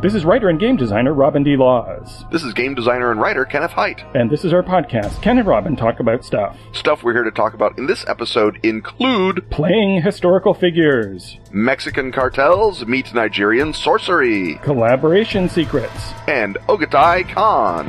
This is writer and game designer Robin D. Laws. This is game designer and writer Kenneth Hite. And this is our podcast, Ken and Robin Talk About Stuff. Stuff we're here to talk about in this episode include Playing historical figures, Mexican cartels meet Nigerian sorcery, collaboration secrets, and Ogedei Khan.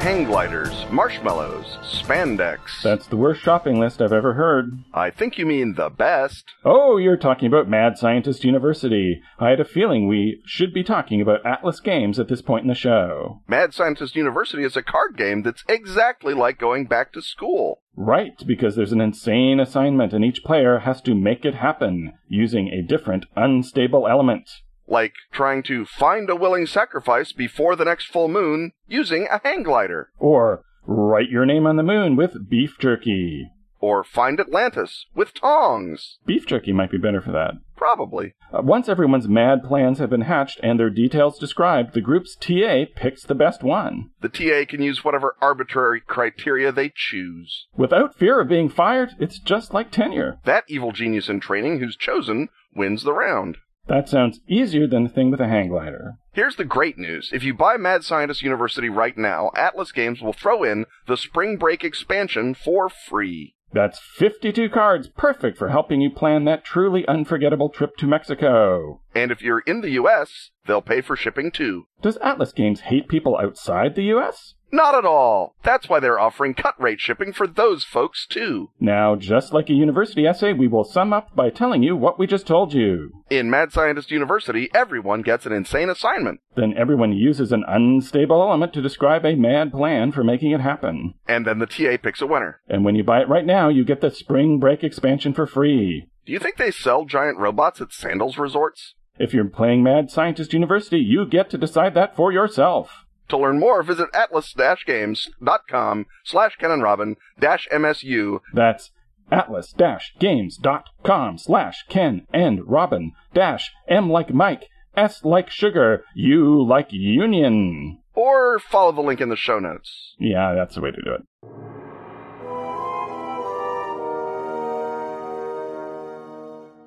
Hang gliders, marshmallows, spandex. That's the worst shopping list I've ever heard. I think you mean the best. Oh, you're talking about Mad Scientist University. I had a feeling we should be talking about Atlas Games at this point in the show. Mad Scientist University is a card game that's exactly like going back to school. Right, because there's an insane assignment and each player has to make it happen using a different unstable element like trying to find a willing sacrifice before the next full moon using a hang glider. Or write your name on the moon with beef jerky. Or find Atlantis with tongs. Beef jerky might be better for that. Probably. Uh, once everyone's mad plans have been hatched and their details described, the group's TA picks the best one. The TA can use whatever arbitrary criteria they choose. Without fear of being fired, it's just like tenure. That evil genius in training who's chosen wins the round. That sounds easier than the thing with a hang glider. Here's the great news. If you buy Mad Scientist University right now, Atlas Games will throw in the Spring Break expansion for free. That's 52 cards, perfect for helping you plan that truly unforgettable trip to Mexico. And if you're in the US, they'll pay for shipping too. Does Atlas Games hate people outside the US? Not at all. That's why they're offering cut rate shipping for those folks too. Now, just like a university essay, we will sum up by telling you what we just told you. In Mad Scientist University, everyone gets an insane assignment. Then everyone uses an unstable element to describe a mad plan for making it happen. And then the TA picks a winner. And when you buy it right now, you get the Spring Break expansion for free. Do you think they sell giant robots at Sandals resorts? If you're playing Mad Scientist University, you get to decide that for yourself. To learn more, visit atlas-games.com slash Ken and Robin dash MSU. That's atlas-games.com slash Ken and Robin dash M like Mike, S like sugar, U like union. Or follow the link in the show notes. Yeah, that's the way to do it.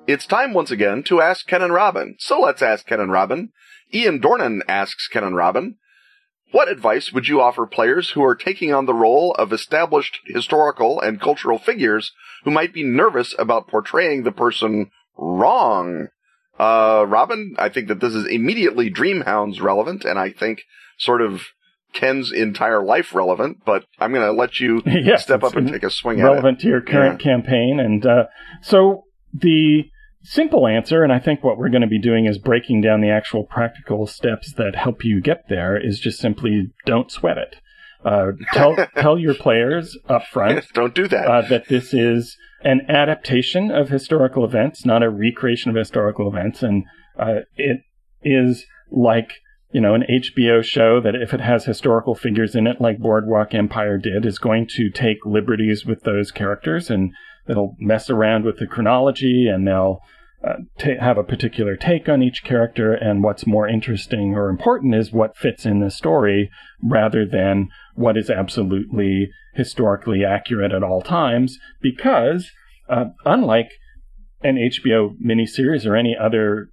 It's time once again to ask Ken and Robin. So let's ask Ken and Robin. Ian Dornan asks Ken and Robin, what advice would you offer players who are taking on the role of established historical and cultural figures who might be nervous about portraying the person wrong? Uh, Robin, I think that this is immediately Dreamhounds relevant, and I think sort of Ken's entire life relevant, but I'm going to let you yes, step up and take a swing at it. Relevant to your current yeah. campaign. And uh, so the simple answer, and I think what we're going to be doing is breaking down the actual practical steps that help you get there, is just simply don't sweat it. Uh, tell tell your players up front. don't do that. Uh, that this is an adaptation of historical events, not a recreation of historical events, and uh, it is like you know an HBO show that if it has historical figures in it, like Boardwalk Empire did, is going to take liberties with those characters and it'll mess around with the chronology and they'll t- have a particular take on each character, and what's more interesting or important is what fits in the story rather than what is absolutely historically accurate at all times. Because, uh, unlike an HBO miniseries or any other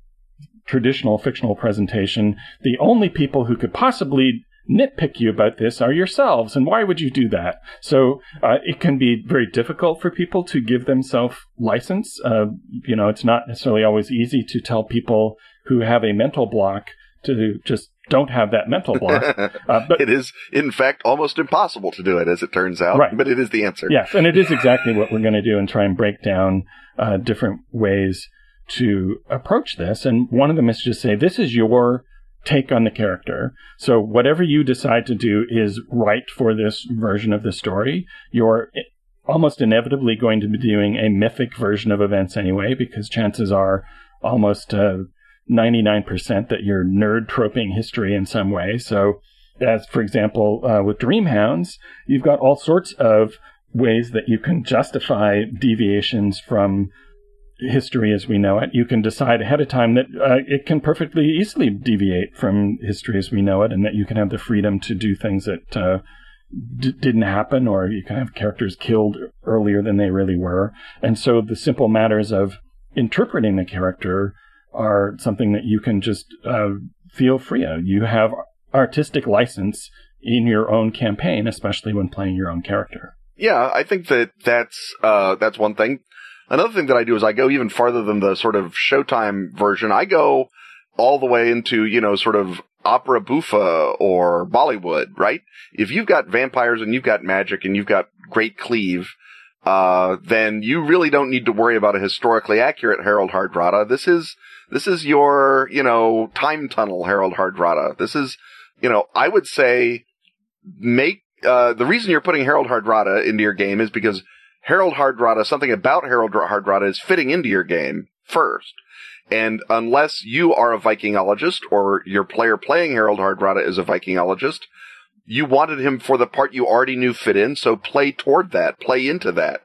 traditional fictional presentation, the only people who could possibly nitpick you about this are yourselves. And why would you do that? So uh, it can be very difficult for people to give themselves license. Uh, you know, it's not necessarily always easy to tell people who have a mental block to just don't have that mental block. Uh, but it is, in fact, almost impossible to do it, as it turns out. Right. But it is the answer. Yes, and it is exactly what we're going to do and try and break down uh, different ways to approach this. And one of them is to just say, this is your take on the character. So whatever you decide to do is right for this version of the story. You're almost inevitably going to be doing a mythic version of events anyway, because chances are almost uh, 99% that you're nerd troping history in some way. So, as for example, uh, with Dreamhounds, you've got all sorts of ways that you can justify deviations from history as we know it. You can decide ahead of time that uh, it can perfectly easily deviate from history as we know it, and that you can have the freedom to do things that uh, d- didn't happen, or you can have characters killed earlier than they really were. And so the simple matters of interpreting the character are something that you can just uh, feel free of. You have artistic license in your own campaign, especially when playing your own character. Yeah, I think that that's uh, that's one thing. Another thing that I do is I go even farther than the sort of Showtime version. I go all the way into you know sort of opera buffa or Bollywood, right? If you've got vampires and you've got magic and you've got great cleave, uh, then you really don't need to worry about a historically accurate Harold Hardrada. This is this is your you know time tunnel Harold Hardrada. This is you know I would say make uh, the reason you're putting Harold Hardrada into your game is because Harold Hardrada, something about Harold Hardrada is fitting into your game first. And unless you are a Vikingologist or your player playing Harold Hardrada is a Vikingologist, you wanted him for the part you already knew fit in, so play toward that, play into that.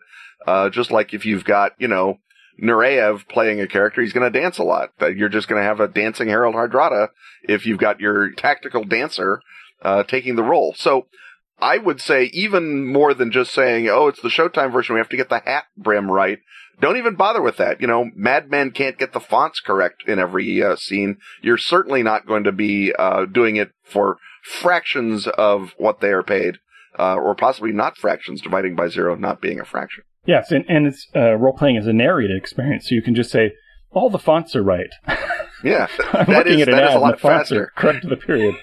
Uh, just like if you've got, you know, Nureyev playing a character, he's going to dance a lot. You're just going to have a dancing Harold Hardrada if you've got your tactical dancer uh, taking the role. So I would say even more than just saying, oh, it's the Showtime version. We have to get the hat brim right. Don't even bother with that. You know, Mad Men can't get the fonts correct in every uh, scene. You're certainly not going to be uh, doing it for fractions of what they are paid, uh, or possibly not fractions, dividing by zero not being a fraction. Yes, and, and it's uh, role playing is a narrated experience, so you can just say, all the fonts are right. Yeah, I'm that looking is- at an that is ad, a lot and the fonts faster. are correct to the period.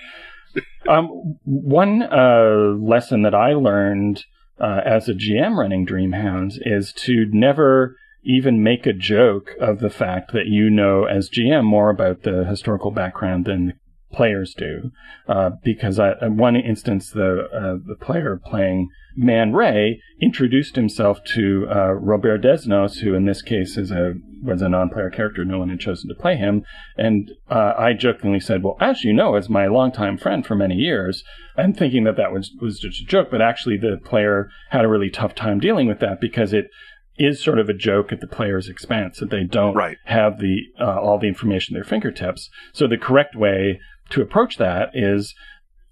Um, one uh, lesson that I learned uh, as a GM running Dreamhounds is to never even make a joke of the fact that you know as GM more about the historical background than players do, uh, because I, in one instance the uh, the player playing Man Ray introduced himself to uh, Robert Desnos, who in this case is a was a non-player character. No one had chosen to play him, and uh, I jokingly said, "Well, as you know, as my longtime friend for many years," and thinking that that was was just a joke, but actually the player had a really tough time dealing with that because it is sort of a joke at the player's expense that they don't Right. have the uh, all the information at their fingertips. So the correct way to approach that is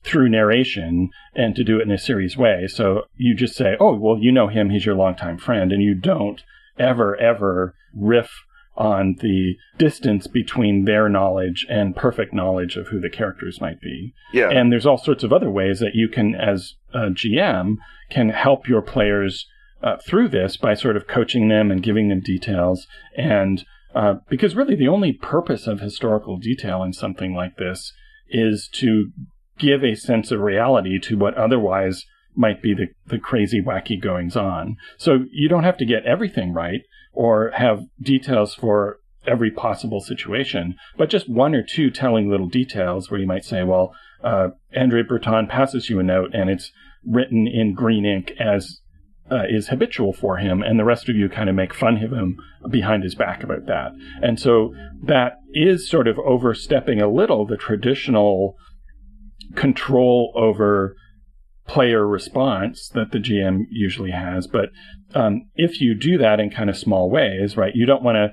through narration and to do it in a serious way. So you just say, "Oh, well, you know him; he's your longtime friend," and you don't ever, ever riff on the distance between their knowledge and perfect knowledge of who the characters might be. Yeah. And there's all sorts of other ways that you can, as a GM, can help your players uh, through this by sort of coaching them and giving them details. And uh, because really the only purpose of historical detail in something like this is to give a sense of reality to what otherwise might be the, the crazy, wacky goings on. So you don't have to get everything right or have details for every possible situation, but just one or two telling little details where you might say, well, uh, Andre Breton passes you a note and it's written in green ink as uh, is habitual for him, and the rest of you kind of make fun of him behind his back about that. And so that is sort of overstepping a little the traditional control over player response that the GM usually has. But um, if you do that in kind of small ways, right, you don't want to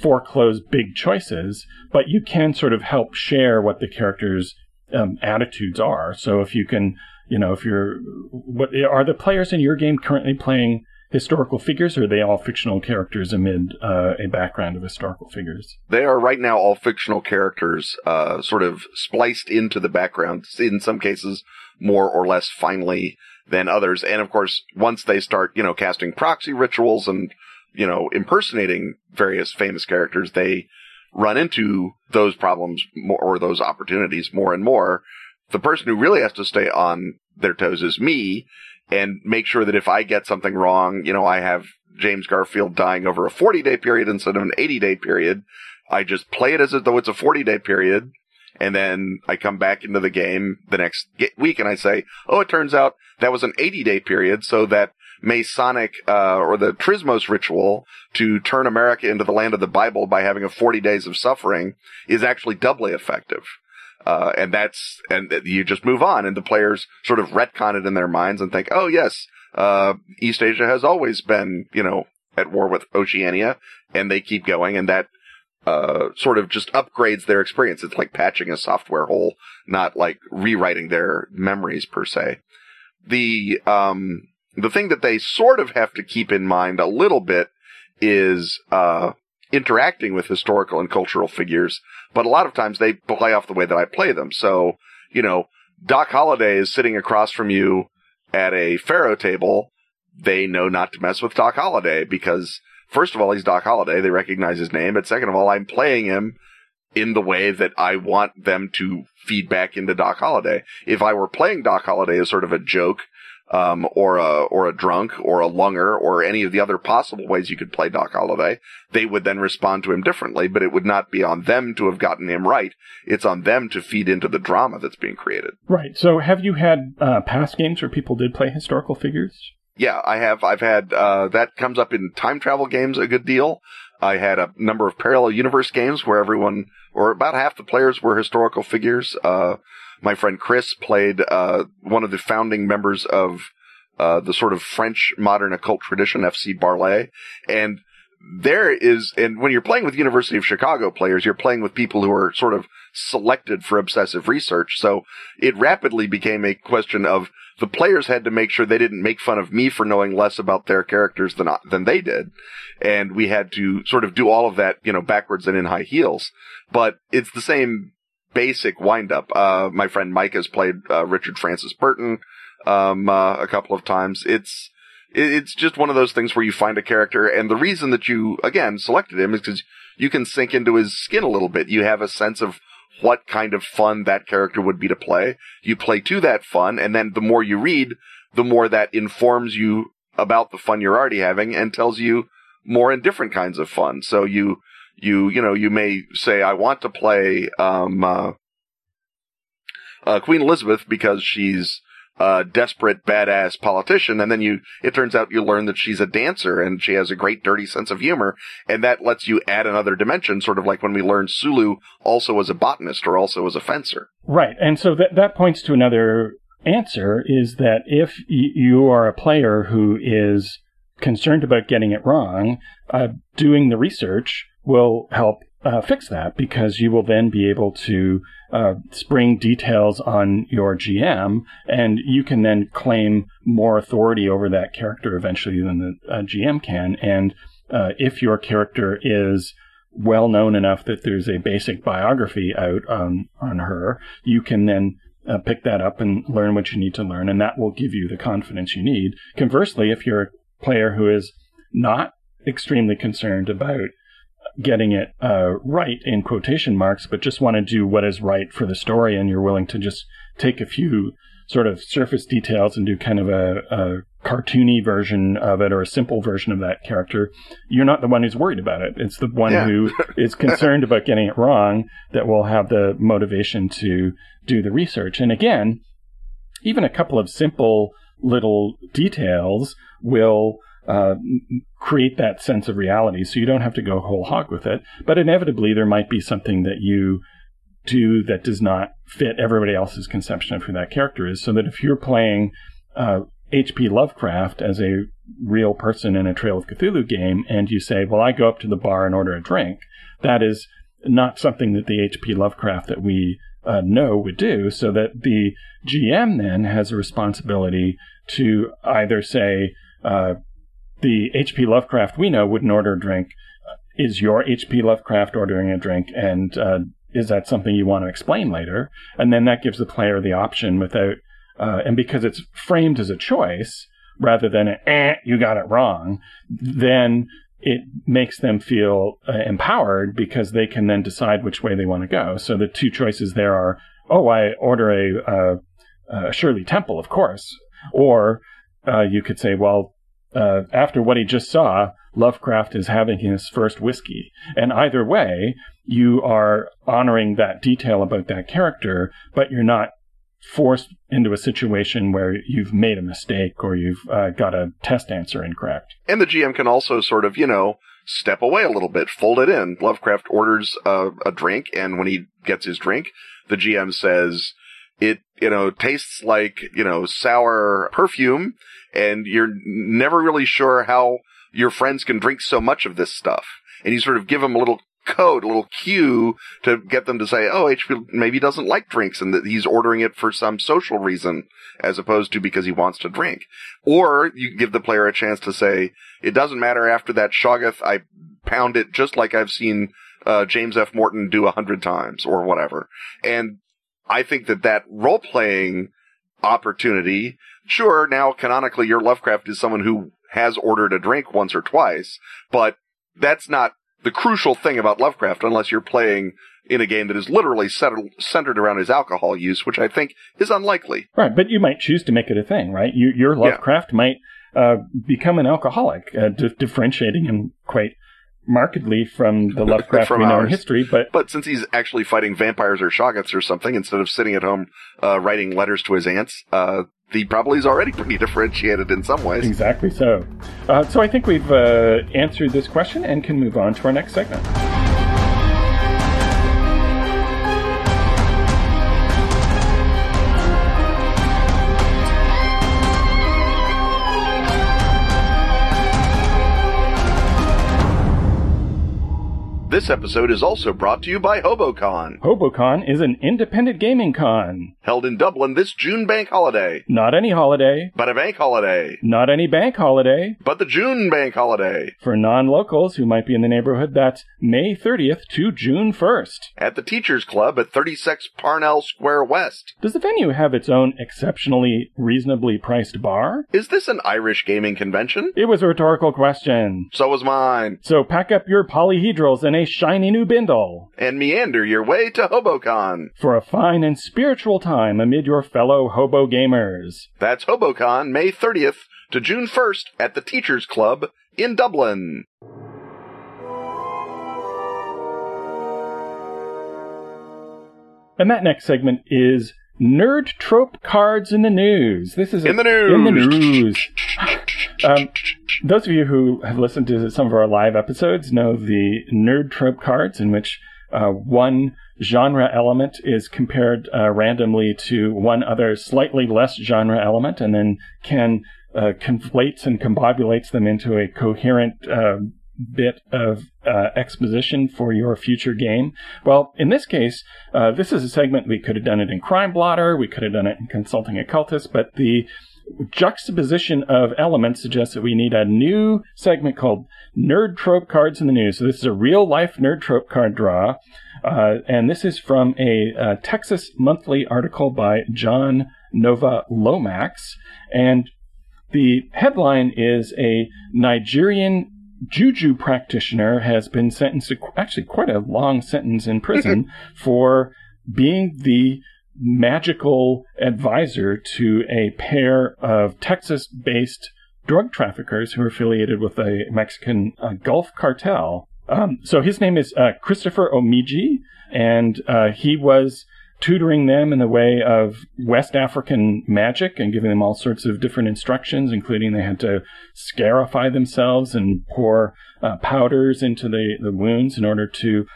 foreclose big choices, but you can sort of help share what the characters' um, attitudes are. So if you can, you know, if you're, what are the players in your game currently playing historical figures, or are they all fictional characters amid uh, a background of historical figures? They are right now all fictional characters, uh, sort of spliced into the background, in some cases more or less finely than others. And of course, once they start, you know, casting proxy rituals and, you know, impersonating various famous characters, they run into those problems more, or those opportunities more and more. The person who really has to stay on their toes is me and make sure that if I get something wrong, you know, I have James Garfield dying over a 40 day period instead of an 80 day period. I just play it as though it's a 40 day period. And then I come back into the game the next week and I say, oh, it turns out that was an 80 day period. So that Masonic, uh, or the Trismos ritual to turn America into the land of the Bible by having a 40 days of suffering is actually doubly effective. Uh, and that's, and you just move on and the players sort of retcon it in their minds and think, oh yes, uh, East Asia has always been, you know, at war with Oceania, and they keep going, and that uh, sort of just upgrades their experience. It's like patching a software hole, not like rewriting their memories per se. The um, the thing that they sort of have to keep in mind a little bit is uh, interacting with historical and cultural figures, but a lot of times they play off the way that I play them. So, you know, Doc Holliday is sitting across from you at a faro table. They know not to mess with Doc Holliday because first of all, he's Doc Holliday. They recognize his name. But second of all, I'm playing him in the way that I want them to feed back into Doc Holliday. If I were playing Doc Holliday as sort of a joke, um, or a or a drunk or a lunger or any of the other possible ways you could play Doc Holliday, they would then respond to him differently. But it would not be on them to have gotten him right. It's on them to feed into the drama that's being created. Right. So, have you had uh, past games where people did play historical figures? Yeah, I have. I've had uh, that comes up in time travel games a good deal. I had a number of parallel universe games where everyone, or about half the players, were historical figures. Uh, my friend Chris played uh, one of the founding members of uh, the sort of French modern occult tradition, FC Barlet, and there is, and when you're playing with University of Chicago players, you're playing with people who are sort of selected for obsessive research. So it rapidly became a question of the players had to make sure they didn't make fun of me for knowing less about their characters than than they did, and we had to sort of do all of that, you know, backwards and in high heels. But it's the same basic windup. Uh, my friend Mike has played uh, Richard Francis Burton um, uh, a couple of times. It's it's just one of those things where you find a character, and the reason that you again selected him is because you can sink into his skin a little bit. You have a sense of what kind of fun that character would be to play. You play to that fun, and then the more you read, the more that informs you about the fun you're already having and tells you more and different kinds of fun. So you you you know you may say I want to play um, uh, uh, Queen Elizabeth because she's a desperate badass politician, and then you it turns out you learn that she's a dancer and she has a great dirty sense of humor, and that lets you add another dimension, sort of like when we learned Sulu also as a botanist or also as a fencer. Right, and so that that points to another answer is that if you are a player who is concerned about getting it wrong, uh, doing the research will help uh, fix that because you will then be able to uh, spring details on your GM, and you can then claim more authority over that character eventually than the uh, GM can. And uh, if your character is well known enough that there's a basic biography out on on her, you can then uh, pick that up and learn what you need to learn, and that will give you the confidence you need. Conversely, if you're a player who is not extremely concerned about getting it uh, right in quotation marks, but just want to do what is right for the story, and you're willing to just take a few sort of surface details and do kind of a, a cartoony version of it or a simple version of that character, you're not the one who's worried about it. It's the one Yeah. who is concerned about getting it wrong that will have the motivation to do the research. And again, even a couple of simple little details will uh, create that sense of reality. So you don't have to go whole hog with it. But inevitably, there might be something that you do that does not fit everybody else's conception of who that character is. So that if you're playing uh, H.P. Lovecraft as a real person in a Trail of Cthulhu game, and you say, "Well, I go up to the bar and order a drink," that is not something that the H.P. Lovecraft that we uh, know would do. So that the GM then has a responsibility to either say, uh, "The H.P. Lovecraft we know wouldn't order a drink." Is your H.P. Lovecraft ordering a drink, and uh, is that something you want to explain later? And then that gives the player the option without, uh, and because it's framed as a choice rather than an, eh, you got it wrong, then it makes them feel uh, empowered because they can then decide which way they want to go. So the two choices there are, oh, I order a, uh, a Shirley Temple, of course. Or uh, you could say, well, uh, after what he just saw, Lovecraft is having his first whiskey. And either way, you are honoring that detail about that character, but you're not forced into a situation where you've made a mistake or you've uh, got a test answer incorrect. And the GM can also sort of, you know, step away a little bit, fold it in. Lovecraft orders a, a drink, and when he gets his drink, the GM says, it, you know, tastes like, you know, sour perfume, and you're never really sure how your friends can drink so much of this stuff. And you sort of give them a little code, a little cue to get them to say, oh, HP maybe doesn't like drinks and that he's ordering it for some social reason as opposed to because he wants to drink. Or you give the player a chance to say, it doesn't matter after that Shoggoth, I pound it just like I've seen uh, James F. Morton do a hundred times or whatever. And I think that that role playing opportunity, sure, now canonically your Lovecraft is someone who has ordered a drink once or twice, but that's not the crucial thing about Lovecraft unless you're playing in a game that is literally centered around his alcohol use, which I think is unlikely. Right, but you might choose to make it a thing, right? You, your Lovecraft yeah. might uh, become an alcoholic, uh, differentiating him quite markedly from the Lovecraft from we know ours. in history. But but since he's actually fighting vampires or shoggoths or something instead of sitting at home uh, writing letters to his aunts, uh, he probably is already pretty differentiated in some ways. Exactly so. Uh, so I think we've uh, answered this question and can move on to our next segment. This episode is also brought to you by HoboCon. HoboCon is an independent gaming con. Held in Dublin this June bank holiday. Not any holiday. But a bank holiday. Not any bank holiday. But the June bank holiday. For non locals who might be in the neighborhood, that's May 30th to June 1st. At the Teachers Club at 36 Parnell Square West. Does the venue have its own exceptionally reasonably priced bar? Is this an Irish gaming convention? It was a rhetorical question. So was mine. So pack up your polyhedrals and a shiny new bindle. And meander your way to HoboCon. For a fine and spiritual time amid your fellow hobo gamers. That's HoboCon, May 30th to June 1st at the Teachers Club in Dublin. And that next segment is nerd trope cards in the news. This is in a, the news. In the news. um, those of you who have listened to some of our live episodes know the nerd trope cards, in which uh, one genre element is compared uh, randomly to one other slightly less genre element, and then can uh, conflates and combobulates them into a coherent uh, bit of uh, exposition for your future game. Well, in this case, uh, this is a segment we could have done it in Crime Blotter, we could have done it in Consulting Occultist, but the juxtaposition of elements suggests that we need a new segment called Nerd Trope Cards in the News. So this is a real life Nerd Trope card draw. Uh, and this is from a, a, Texas Monthly article by John Nova Lomax. And the headline is a Nigerian juju practitioner has been sentenced to actually quite a long sentence in prison for being the magical advisor to a pair of Texas based drug traffickers who are affiliated with a Mexican uh, Gulf cartel. Um, so his name is uh, Christopher Omiji, and uh, he was tutoring them in the way of West African magic and giving them all sorts of different instructions, including they had to scarify themselves and pour uh, powders into the, the wounds in order to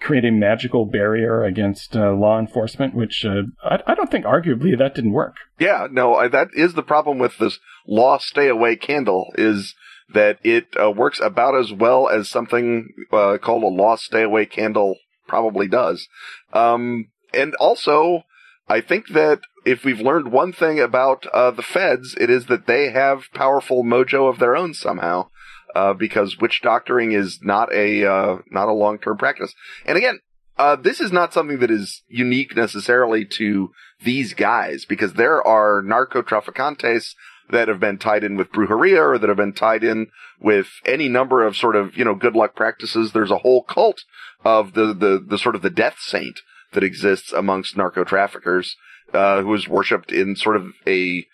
create a magical barrier against uh, law enforcement, which uh, I, I, don't think arguably that didn't work. Yeah, no, I, that is the problem with this law stay away candle is that it uh, works about as well as something uh, called a law stay away candle probably does. Um, and also, I think that if we've learned one thing about uh, the feds, it is that they have powerful mojo of their own somehow. Uh, because witch doctoring is not a uh, not a long term practice. And again, uh, this is not something that is unique necessarily to these guys, because there are narco traficantes that have been tied in with brujeria or that have been tied in with any number of sort of you know good luck practices. There's a whole cult of the the the sort of the death saint that exists amongst narco traffickers, uh, who is worshipped in sort of a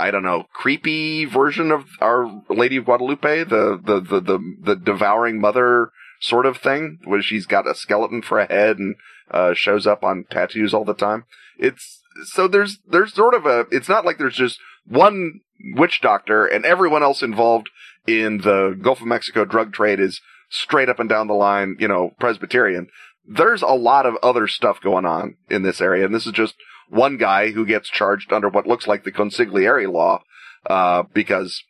I don't know, creepy version of Our Lady of Guadalupe, the, the, the, the, the devouring mother sort of thing, where she's got a skeleton for a head and, uh, shows up on tattoos all the time. It's, so there's, there's sort of a, it's not like there's just one witch doctor and everyone else involved in the Gulf of Mexico drug trade is straight up and down the line, you know, Presbyterian. There's a lot of other stuff going on in this area, and this is just one guy who gets charged under what looks like the consigliere law, uh, because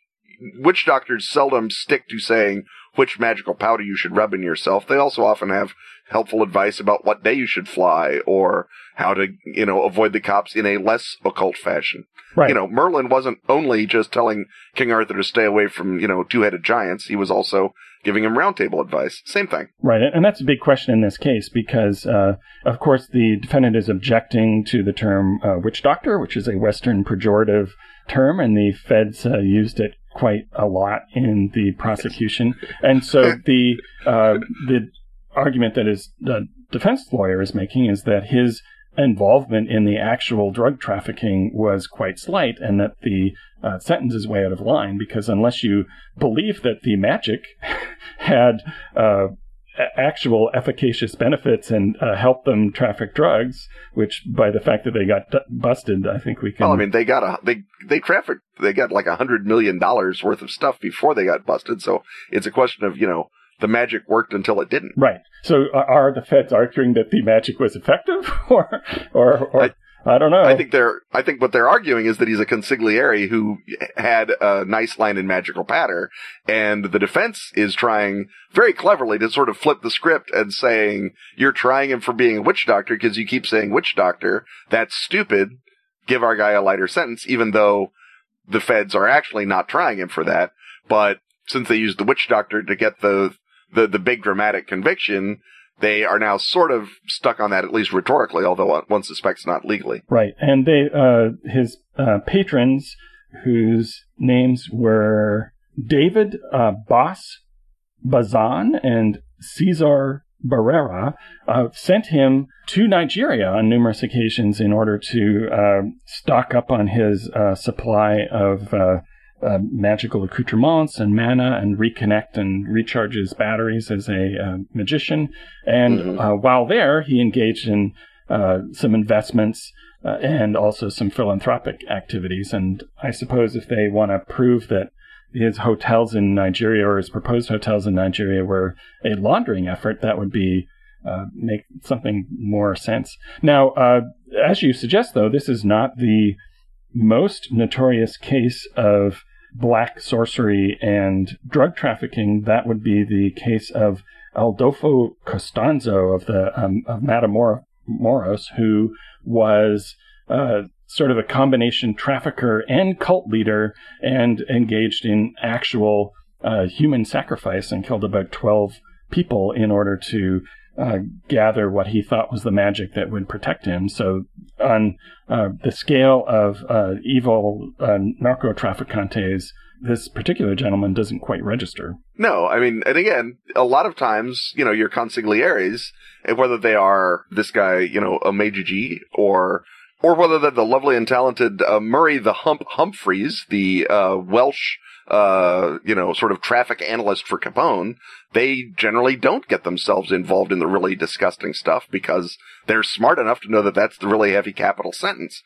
witch doctors seldom stick to saying which magical powder you should rub in yourself. They also often have helpful advice about what day you should fly or how to, you know, avoid the cops in a less occult fashion. Right. You know, Merlin wasn't only just telling King Arthur to stay away from, you know, two-headed giants. He was also giving him roundtable advice. Same thing. Right. And that's a big question in this case because, uh, of course, the defendant is objecting to the term uh, witch doctor, which is a Western pejorative term, and the feds uh, used it quite a lot in the prosecution. And so the uh, the argument that his the defense lawyer is making is that his involvement in the actual drug trafficking was quite slight, and that the uh, sentence is way out of line because unless you believe that the magic had uh, actual efficacious benefits and uh, help them traffic drugs, which by the fact that they got d- busted, I think we can. Well, I mean, they got a they they trafficked they got like a hundred million dollars worth of stuff before they got busted. So it's a question of you know the magic worked until it didn't. Right. So are the feds arguing that the magic was effective, or or, or I, I, don't know. I think they're. I think what they're arguing is that he's a consigliere who had a nice line in magical patter, and the defense is trying very cleverly to sort of flip the script and saying you're trying him for being a witch doctor because you keep saying witch doctor. That's stupid. Give our guy a lighter sentence, even though the feds are actually not trying him for that. But since they used the witch doctor to get the the, the big dramatic conviction, they are now sort of stuck on that, at least rhetorically, although one suspects not legally. Right. And they, uh, his, uh, patrons, whose names were David, uh, Boss Bazan and Cesar Barrera, uh, sent him to Nigeria on numerous occasions in order to uh, stock up on his uh, supply of uh, magical accoutrements and mana and reconnect and recharges batteries as a uh, magician. And mm-hmm. uh, while there, he engaged in uh, some investments uh, and also some philanthropic activities. And I suppose if they want to prove that his hotels in Nigeria or his proposed hotels in Nigeria were a laundering effort, that would be uh, make something more sense. Now, as you suggest, though, this is not the most notorious case of black sorcery and drug trafficking, that would be the case of Adolfo Constanzo of the um, of Matamoros, who was uh, sort of a combination trafficker and cult leader, and engaged in actual uh, human sacrifice and killed about twelve people in order to uh, gather what he thought was the magic that would protect him. So, on uh, the scale of uh, evil uh, narco trafficantes, this particular gentleman doesn't quite register. No, I mean, and again, a lot of times, you know, your consiglieres, whether they are this guy, you know, Omiji or or whether they're the lovely and talented uh, Murray the Hump Humphreys, the uh, Welsh uh, you know, sort of traffic analyst for Capone, they generally don't get themselves involved in the really disgusting stuff because they're smart enough to know that that's the really heavy capital sentence.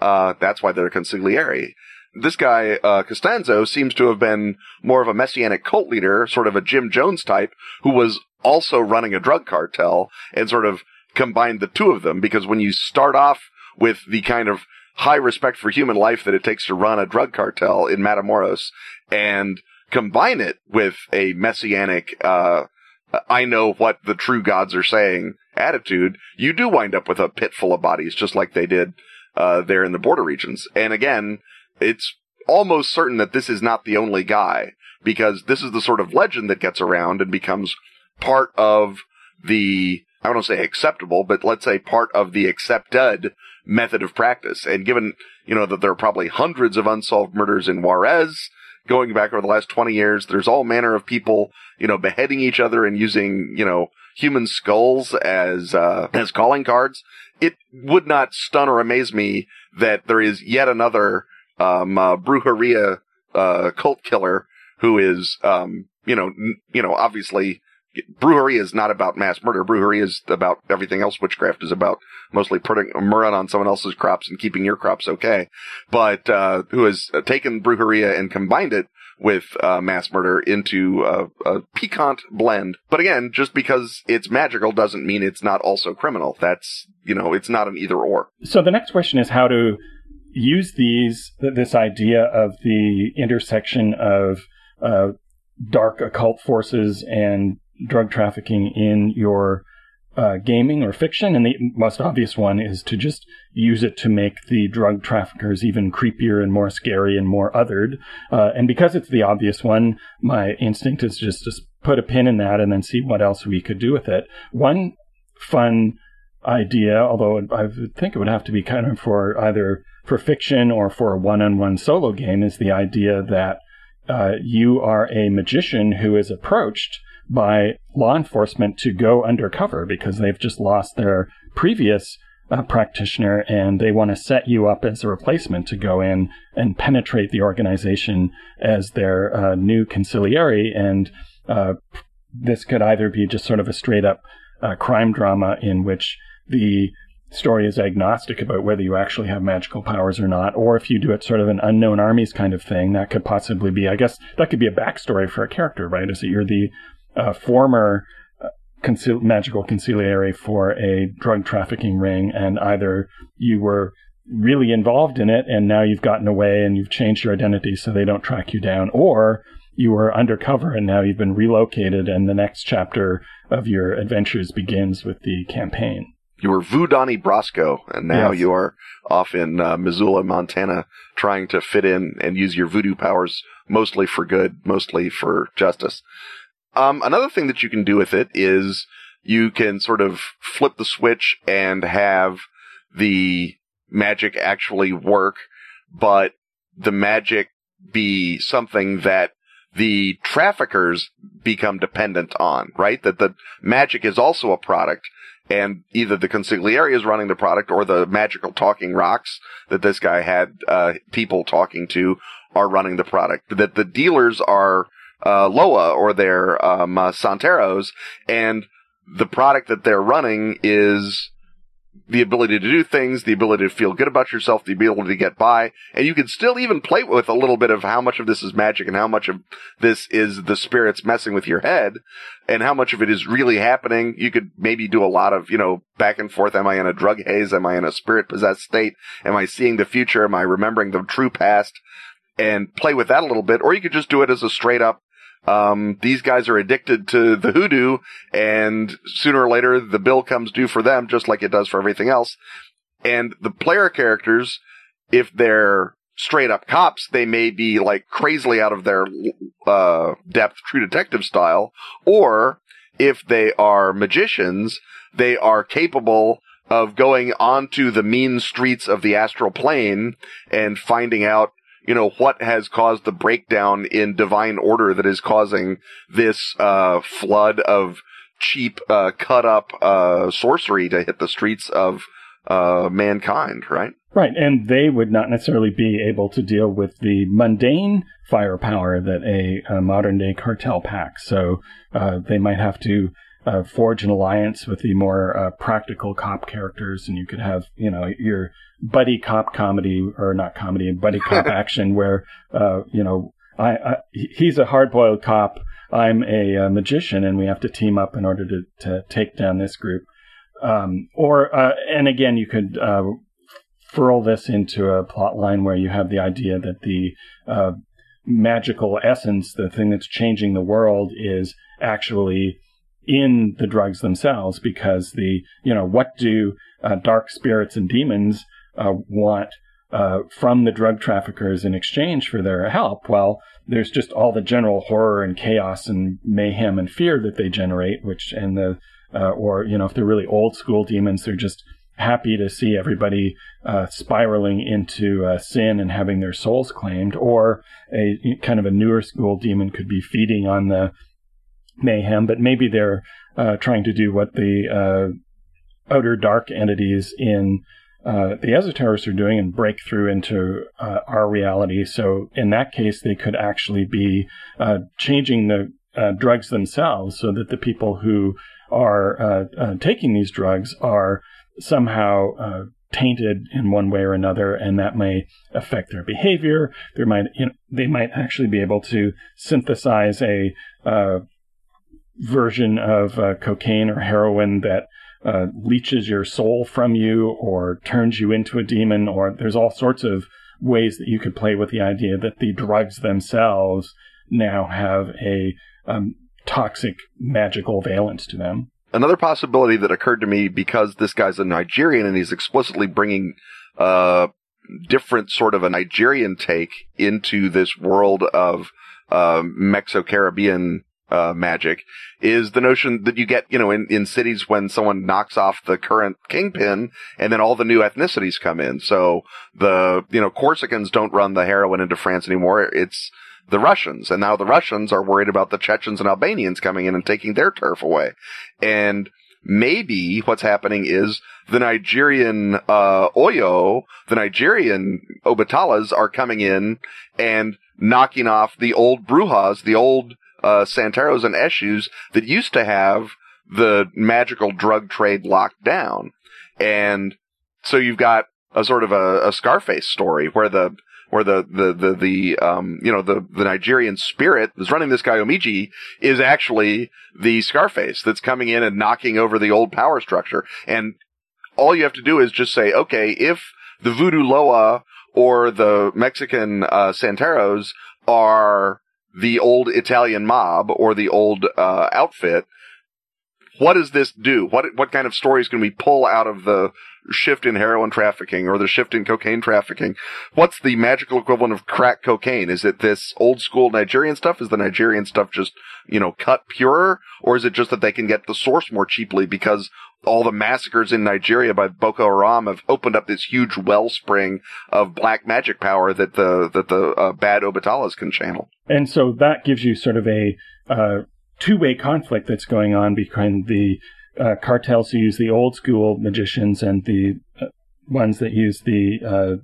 Uh, that's why they're consigliere. This guy, uh, Constanzo seems to have been more of a messianic cult leader, sort of a Jim Jones type, who was also running a drug cartel and sort of combined the two of them because when you start off with the kind of high respect for human life that it takes to run a drug cartel in Matamoros and combine it with a messianic, uh, I know what the true gods are saying attitude, you do wind up with a pit full of bodies, just like they did, uh, there in the border regions. And again, it's almost certain that this is not the only guy, because this is the sort of legend that gets around and becomes part of the, I don't say acceptable, but let's say part of the accepted method of practice. And given, you know, that there are probably hundreds of unsolved murders in Juarez going back over the last 20 years, there's all manner of people, you know, beheading each other and using, you know, human skulls as, uh, as calling cards. It would not stun or amaze me that there is yet another, um, uh, Brujeria, uh, cult killer who is, um, you know, n- you know, obviously Brujeria is not about mass murder. Brujeria is about everything else witchcraft is about, mostly putting a on someone else's crops and keeping your crops okay. But uh, who has taken Brujeria and combined it with uh, mass murder into a, a, piquant blend. But again, just because it's magical doesn't mean it's not also criminal. That's, you know, it's not an either or. So the next question is how to use these this idea of the intersection of uh, dark occult forces and drug trafficking in your uh, gaming or fiction, and the most obvious one is to just use it to make the drug traffickers even creepier and more scary and more othered. Uh, and because it's the obvious one, my instinct is just to put a pin in that and then see what else we could do with it. One fun idea, although I think it would have to be kind of for either for fiction or for a one-on-one solo game, is the idea that uh, you are a magician who is approached by law enforcement to go undercover because they've just lost their previous uh, practitioner and they want to set you up as a replacement to go in and penetrate the organization as their uh, new consigliere. And uh, this could either be just sort of a straight up uh, crime drama in which the story is agnostic about whether you actually have magical powers or not, or if you do it sort of an unknown armies kind of thing, that could possibly be, I guess, that could be a backstory for a character, right? Is that you're the a former uh, conceal- magical consigliere for a drug trafficking ring, and either you were really involved in it and now you've gotten away and you've changed your identity so they don't track you down, or you were undercover and now you've been relocated, and the next chapter of your adventures begins with the campaign. You were Vu Donnie Brasco, and now yes. you are off in uh, Missoula, Montana, trying to fit in and use your voodoo powers mostly for good, mostly for justice. Um, another thing that you can do with it is you can sort of flip the switch and have the magic actually work, but the magic be something that the traffickers become dependent on, right? That the magic is also a product and either the consigliere is running the product or the magical talking rocks that this guy had, uh, people talking to are running the product. That the dealers are uh, Loa or their um, uh, Santeros, and the product that they're running is the ability to do things, the ability to feel good about yourself, the ability to get by, and you can still even play with a little bit of how much of this is magic and how much of this is the spirits messing with your head and how much of it is really happening. You could maybe do a lot of, you know, back and forth. Am I in a drug haze? Am I in a spirit possessed state? Am I seeing the future? Am I remembering the true past? And play with that a little bit, or you could just do it as a straight up um, these guys are addicted to the hoodoo and sooner or later the bill comes due for them just like it does for everything else. And the player characters, if they're straight up cops, they may be like crazily out of their, uh, depth, true detective style, or if they are magicians, they are capable of going onto the mean streets of the astral plane and finding out you know, what has caused the breakdown in divine order that is causing this, uh, flood of cheap, uh, cut up, uh, sorcery to hit the streets of, uh, mankind, right? Right, and they would not necessarily be able to deal with the mundane firepower that a, a modern day cartel packs. So uh, they might have to uh, forge an alliance with the more practical cop characters, and you could have, you know, your buddy cop comedy or not comedy, and buddy cop action where, uh, you know, I, I, he's a hard boiled cop. I'm a, a, magician, and we have to team up in order to to take down this group. Um, or uh, and again, you could uh, furl this into a plot line where you have the idea that the uh, magical essence, the thing that's changing the world, is actually in the drugs themselves because the you know what do uh, dark spirits and demons uh, want uh, from the drug traffickers in exchange for their help well there's just all the general horror and chaos and mayhem and fear that they generate which and the uh, or you know if they're really old school demons they're just happy to see everybody uh, spiraling into uh, sin and having their souls claimed, or a kind of a newer school demon could be feeding on the mayhem, but maybe they're uh, trying to do what the uh, outer dark entities in uh, the esoterists are doing and break through into uh, our reality. So in that case, they could actually be uh, changing the uh, drugs themselves so that the people who are taking these drugs are somehow tainted in one way or another, and that may affect their behavior. There might, you know, they might actually be able to synthesize a uh, version of uh, cocaine or heroin that uh, leeches your soul from you or turns you into a demon, or there's all sorts of ways that you could play with the idea that the drugs themselves now have a um, toxic magical valence to them. Another possibility that occurred to me because this guy's a Nigerian and he's explicitly bringing uh, different sort of a Nigerian take into this world of uh, Mexo Caribbean uh, magic is the notion that you get, you know, in, in cities when someone knocks off the current kingpin and then all the new ethnicities come in. So the, you know, Corsicans don't run the heroin into France anymore. It's the Russians. And now the Russians are worried about the Chechens and Albanians coming in and taking their turf away. And maybe what's happening is the Nigerian uh, Oyo, the Nigerian Obatalas are coming in and knocking off the old Brujas, the old uh, Santeros and Eshus that used to have the magical drug trade locked down. And so you've got a sort of a, a Scarface story where the where the the the, the um you know the the Nigerian spirit that's running this guy Omiji is actually the Scarface that's coming in and knocking over the old power structure. And all you have to do is just say, okay, if the Voodoo Loa or the Mexican uh, Santeros are the old Italian mob or the old uh, outfit, what does this do? What what kind of stories can we pull out of the shift in heroin trafficking or the shift in cocaine trafficking? What's the magical equivalent of crack cocaine? Is it this old school Nigerian stuff? Is the Nigerian stuff just, you know, cut purer? Or is it just that they can get the source more cheaply because all the massacres in Nigeria by Boko Haram have opened up this huge wellspring of black magic power that the that the uh, bad Obatalas can channel. And so that gives you sort of a uh, two-way conflict that's going on between the uh, cartels who use the old school magicians and the uh, ones that use the uh,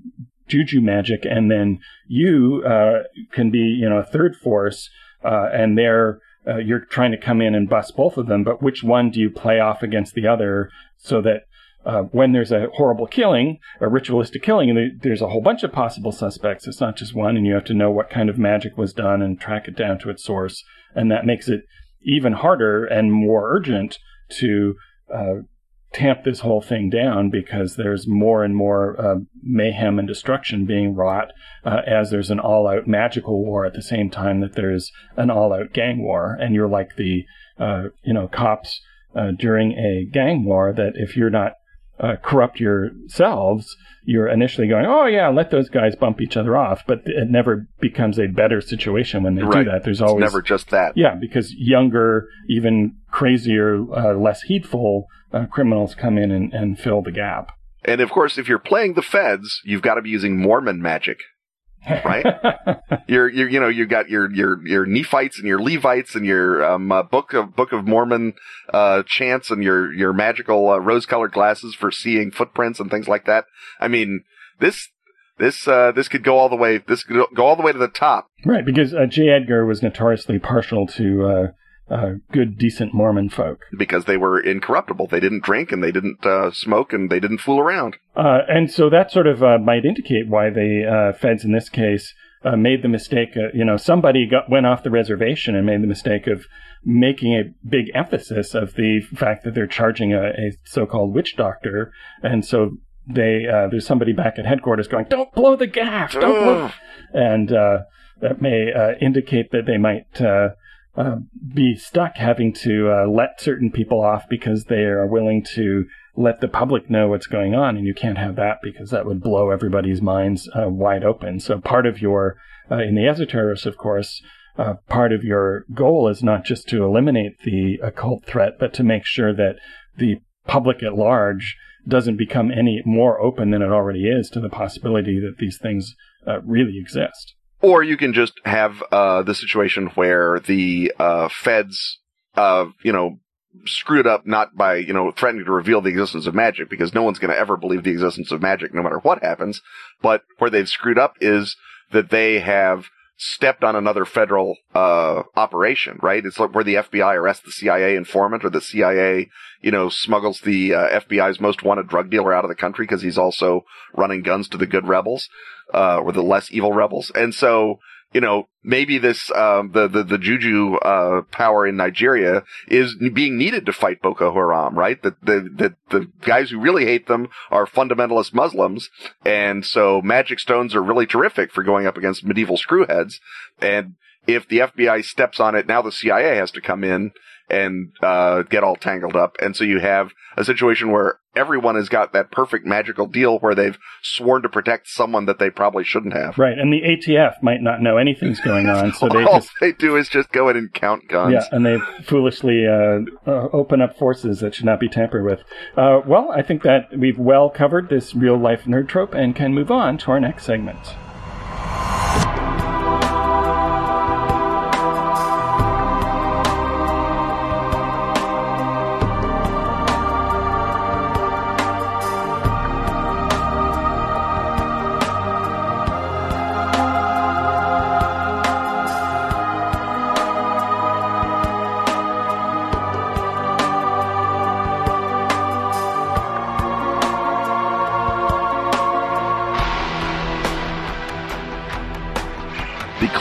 juju magic, and then you uh, can be, you know, a third force, uh, and they're uh, you're trying to come in and bust both of them. But which one do you play off against the other so that when there's a horrible killing, a ritualistic killing, and there's a whole bunch of possible suspects. It's not just one, and you have to know what kind of magic was done and track it down to its source, and that makes it even harder and more urgent to uh, tamp this whole thing down because there's more and more uh, mayhem and destruction being wrought uh, as there's an all out magical war at the same time that there's an all out gang war. And you're like the, uh, you know, cops uh, during a gang war that if you're not uh, corrupt yourselves, you're initially going, oh yeah, let those guys bump each other off, but it never becomes a better situation when they right. do that. There's always it's never just that. Yeah, because younger, even crazier, uh, less heedful uh, criminals come in and, and fill the gap. And of course, if you're playing the feds, you've got to be using Mormon magic right? you're, you're, you know, you got your, your, your Nephites and your Levites and your, um, uh, Book of, Book of Mormon, uh, chants and your, your magical, uh, rose colored glasses for seeing footprints and things like that. I mean, this, this, uh, this could go all the way, this could go all the way to the top. Right, because, uh, J. Edgar was notoriously partial to, uh, good, decent Mormon folk. Because they were incorruptible. They didn't drink and they didn't uh, smoke and they didn't fool around. Uh, and so that sort of uh, might indicate why the uh, feds in this case uh, made the mistake. you know, somebody got, went off the reservation and made the mistake of making a big emphasis of the fact that they're charging a, a so-called witch doctor, and so they there's somebody back at headquarters going, "Don't blow the gaff, don't blow," and that may indicate that they might uh, be stuck having to uh, let certain people off because they are willing to let the public know what's going on, and you can't have that because that would blow everybody's minds uh, wide open. So part of your uh, in the Esoterrorists, of course, uh, part of your goal is not just to eliminate the occult threat, but to make sure that the public at large doesn't become any more open than it already is to the possibility that these things really exist. Or you can just have uh, the situation where the uh, feds, uh, you know, screwed up not by, you know, threatening to reveal the existence of magic because no one's going to ever believe the existence of magic no matter what happens. But where they've screwed up is that they have stepped on another federal uh, operation, right? It's like where the FBI arrests the CIA informant or the CIA, you know, smuggles the uh, FBI's most wanted drug dealer out of the country because he's also running guns to the good rebels uh, or the less evil rebels. And so you know, maybe this, um, the, the, the juju, uh, power in Nigeria is being needed to fight Boko Haram, right? That the, the, the guys who really hate them are fundamentalist Muslims. And so magic stones are really terrific for going up against medieval screwheads. And if the FBI steps on it, now the CIA has to come in and uh, get all tangled up. And so you have a situation where everyone has got that perfect magical deal where they've sworn to protect someone that they probably shouldn't have. Right, and the ATF might not know anything's going on, so they all just they do is just go in and count guns. yeah, and they foolishly uh, uh, open up forces that should not be tampered with. Uh, well, I think that we've well covered this real life nerd trope and can move on to our next segment.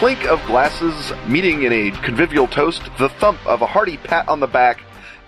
Clink of glasses meeting in a convivial toast, the thump of a hearty pat on the back,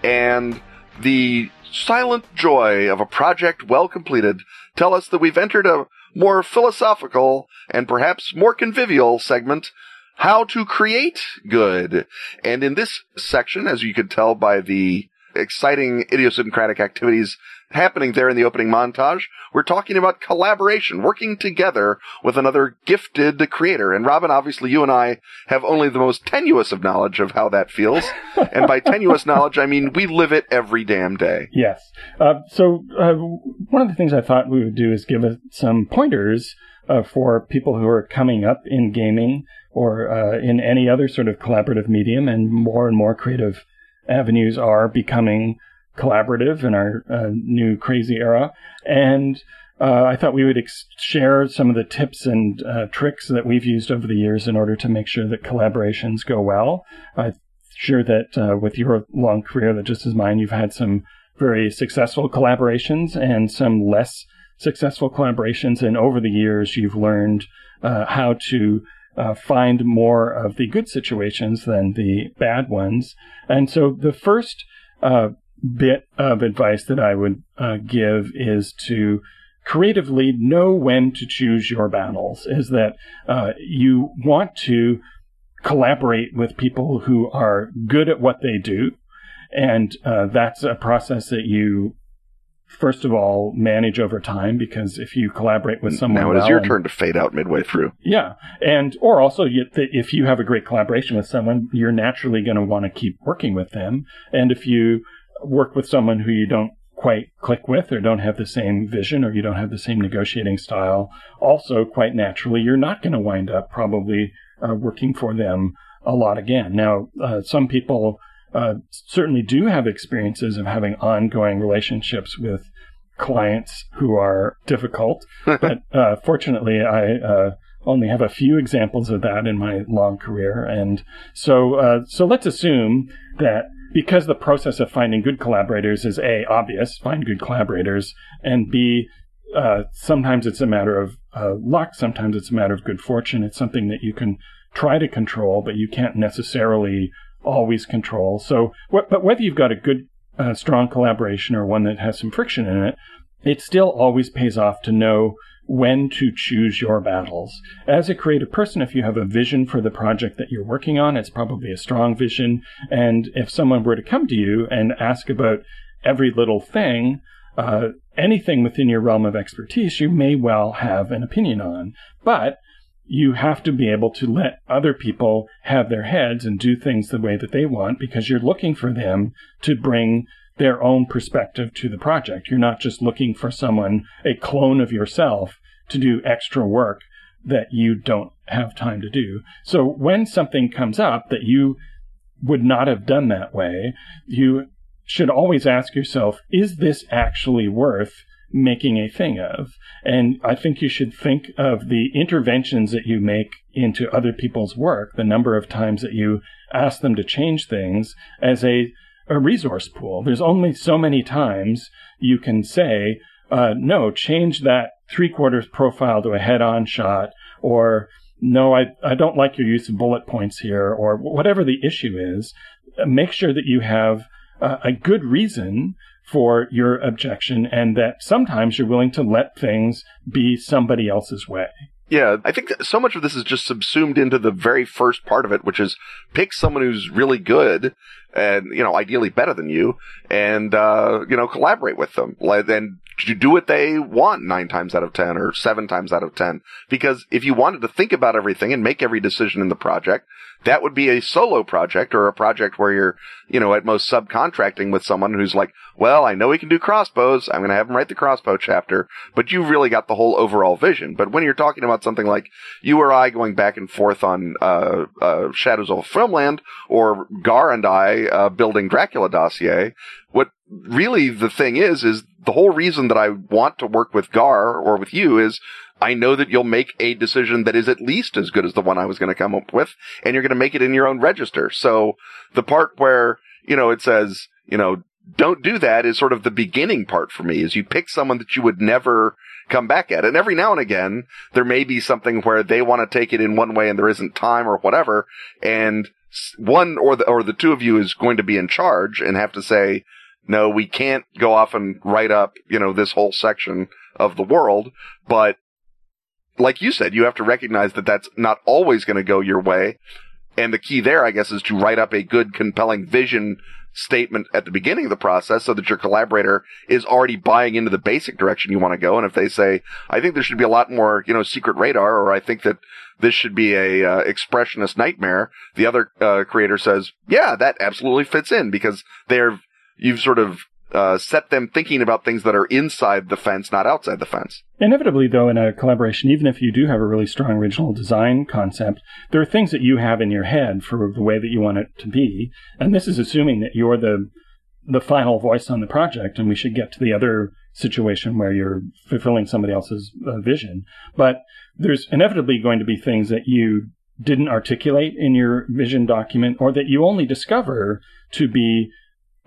and the silent joy of a project well completed tell us that we've entered a more philosophical and perhaps more convivial segment how to create good. And in this section, as you can tell by the exciting idiosyncratic activities happening there in the opening montage, we're talking about collaboration, working together with another gifted creator. And Robin, obviously you and I have only the most tenuous of knowledge of how that feels. and by tenuous knowledge, I mean we live it every damn day. Yes. Uh, so uh, one of the things I thought we would do is give some pointers uh, for people who are coming up in gaming or uh, in any other sort of collaborative medium, and more and more creative avenues are becoming collaborative in our uh, new crazy era. And uh, I thought we would ex- share some of the tips and uh, tricks that we've used over the years in order to make sure that collaborations go well. I'm sure that uh, with your long career, that just as mine, you've had some very successful collaborations and some less successful collaborations. And over the years, you've learned uh, how to uh, find more of the good situations than the bad ones. And so the first uh, bit of advice that I would uh, give is to creatively know when to choose your battles. Is that uh, you want to collaborate with people who are good at what they do, and uh, that's a process that you. First of all, manage over time because if you collaborate with someone, Now it is well your turn to fade out midway through. yeah, and or also if you have a great collaboration with someone, you're naturally going to want to keep working with them. And if you work with someone who you don't quite click with, or don't have the same vision, or you don't have the same negotiating style, also quite naturally, you're not going to wind up probably uh, working for them a lot again. Now, uh, some people uh, certainly do have experiences of having ongoing relationships with clients who are difficult, but uh, fortunately, I uh, only have a few examples of that in my long career, and so uh, so let's assume that because the process of finding good collaborators is a obvious, find good collaborators, and b uh, sometimes it's a matter of uh, luck, sometimes it's a matter of good fortune. It's something that you can try to control, but you can't necessarily always control. So, wh- but whether you've got a good, uh, strong collaboration or one that has some friction in it, it still always pays off to know when to choose your battles. As a creative person, if you have a vision for the project that you're working on, it's probably a strong vision. And if someone were to come to you and ask about every little thing, uh, anything within your realm of expertise, you may well have an opinion on. But you have to be able to let other people have their heads and do things the way that they want because you're looking for them to bring their own perspective to the project. You're not just looking for someone, a clone of yourself, to do extra work that you don't have time to do. So when something comes up that you would not have done that way, you should always ask yourself, is this actually worth making a thing of? And I think you should think of the interventions that you make into other people's work, the number of times that you ask them to change things as a, a resource pool. There's only so many times you can say, uh, no, change that three quarters profile to a head on shot or no, I, I don't like your use of bullet points here, or whatever the issue is, make sure that you have uh, a good reason for your objection and that sometimes you're willing to let things be somebody else's way. Yeah, I think so much of this is just subsumed into the very first part of it, which is pick someone who's really good and, you know, ideally better than you and, uh, you know, collaborate with them. And do what they want nine times out of 10 or seven times out of 10. Because if you wanted to think about everything and make every decision in the project, that would be a solo project or a project where you're, you know, at most subcontracting with someone who's like, well, I know he can do crossbows. I'm going to have him write the crossbow chapter, but you've really got the whole overall vision. But when you're talking about something like you or I going back and forth on, uh, uh, Shadows of Filmland or Gar and I, uh, building Dracula dossier, what really the thing is, is the whole reason that I want to work with Gar or with you is I know that you'll make a decision that is at least as good as the one I was going to come up with, and you're going to make it in your own register. So the part where, you know, it says, you know, don't do that is sort of the beginning part for me is you pick someone that you would never come back at. And every now and again, there may be something where they want to take it in one way and there isn't time or whatever. And one or the, or the two of you is going to be in charge and have to say, no, we can't go off and write up, you know, this whole section of the world, but like you said, you have to recognize that that's not always going to go your way. And the key there, I guess, is to write up a good, compelling vision statement at the beginning of the process so that your collaborator is already buying into the basic direction you want to go. And if they say, I think there should be a lot more, you know, secret radar, or I think that this should be a uh, expressionist nightmare, the other uh, creator says, yeah, that absolutely fits in because they're, you've sort of uh, set them thinking about things that are inside the fence, not outside the fence. Inevitably, though, in a collaboration, even if you do have a really strong original design concept, there are things that you have in your head for the way that you want it to be, and this is assuming that you're the the final voice on the project, and we should get to the other situation where you're fulfilling somebody else's uh, vision. But there's inevitably going to be things that you didn't articulate in your vision document, or that you only discover to be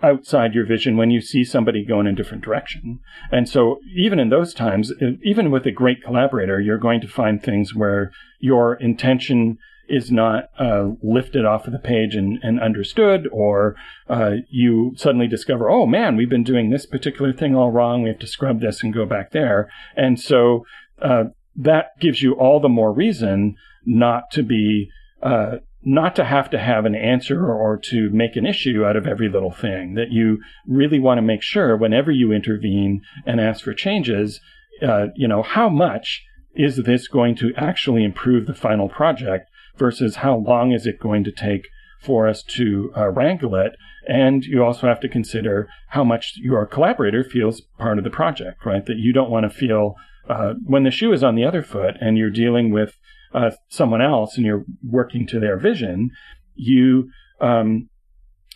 outside your vision when you see somebody going in a different direction. And so even in those times, even with a great collaborator, you're going to find things where your intention is not uh, lifted off of the page and, and understood, or uh, you suddenly discover, oh man, we've been doing this particular thing all wrong. We have to scrub this and go back there. And so uh, that gives you all the more reason not to be uh, not to have to have an answer or to make an issue out of every little thing. That you really want to make sure whenever you intervene and ask for changes, uh, you know, how much is this going to actually improve the final project versus how long is it going to take for us to uh, wrangle it? And you also have to consider how much your collaborator feels part of the project, right? That you don't want to feel uh, when the shoe is on the other foot and you're dealing with uh, someone else and you're working to their vision, you um,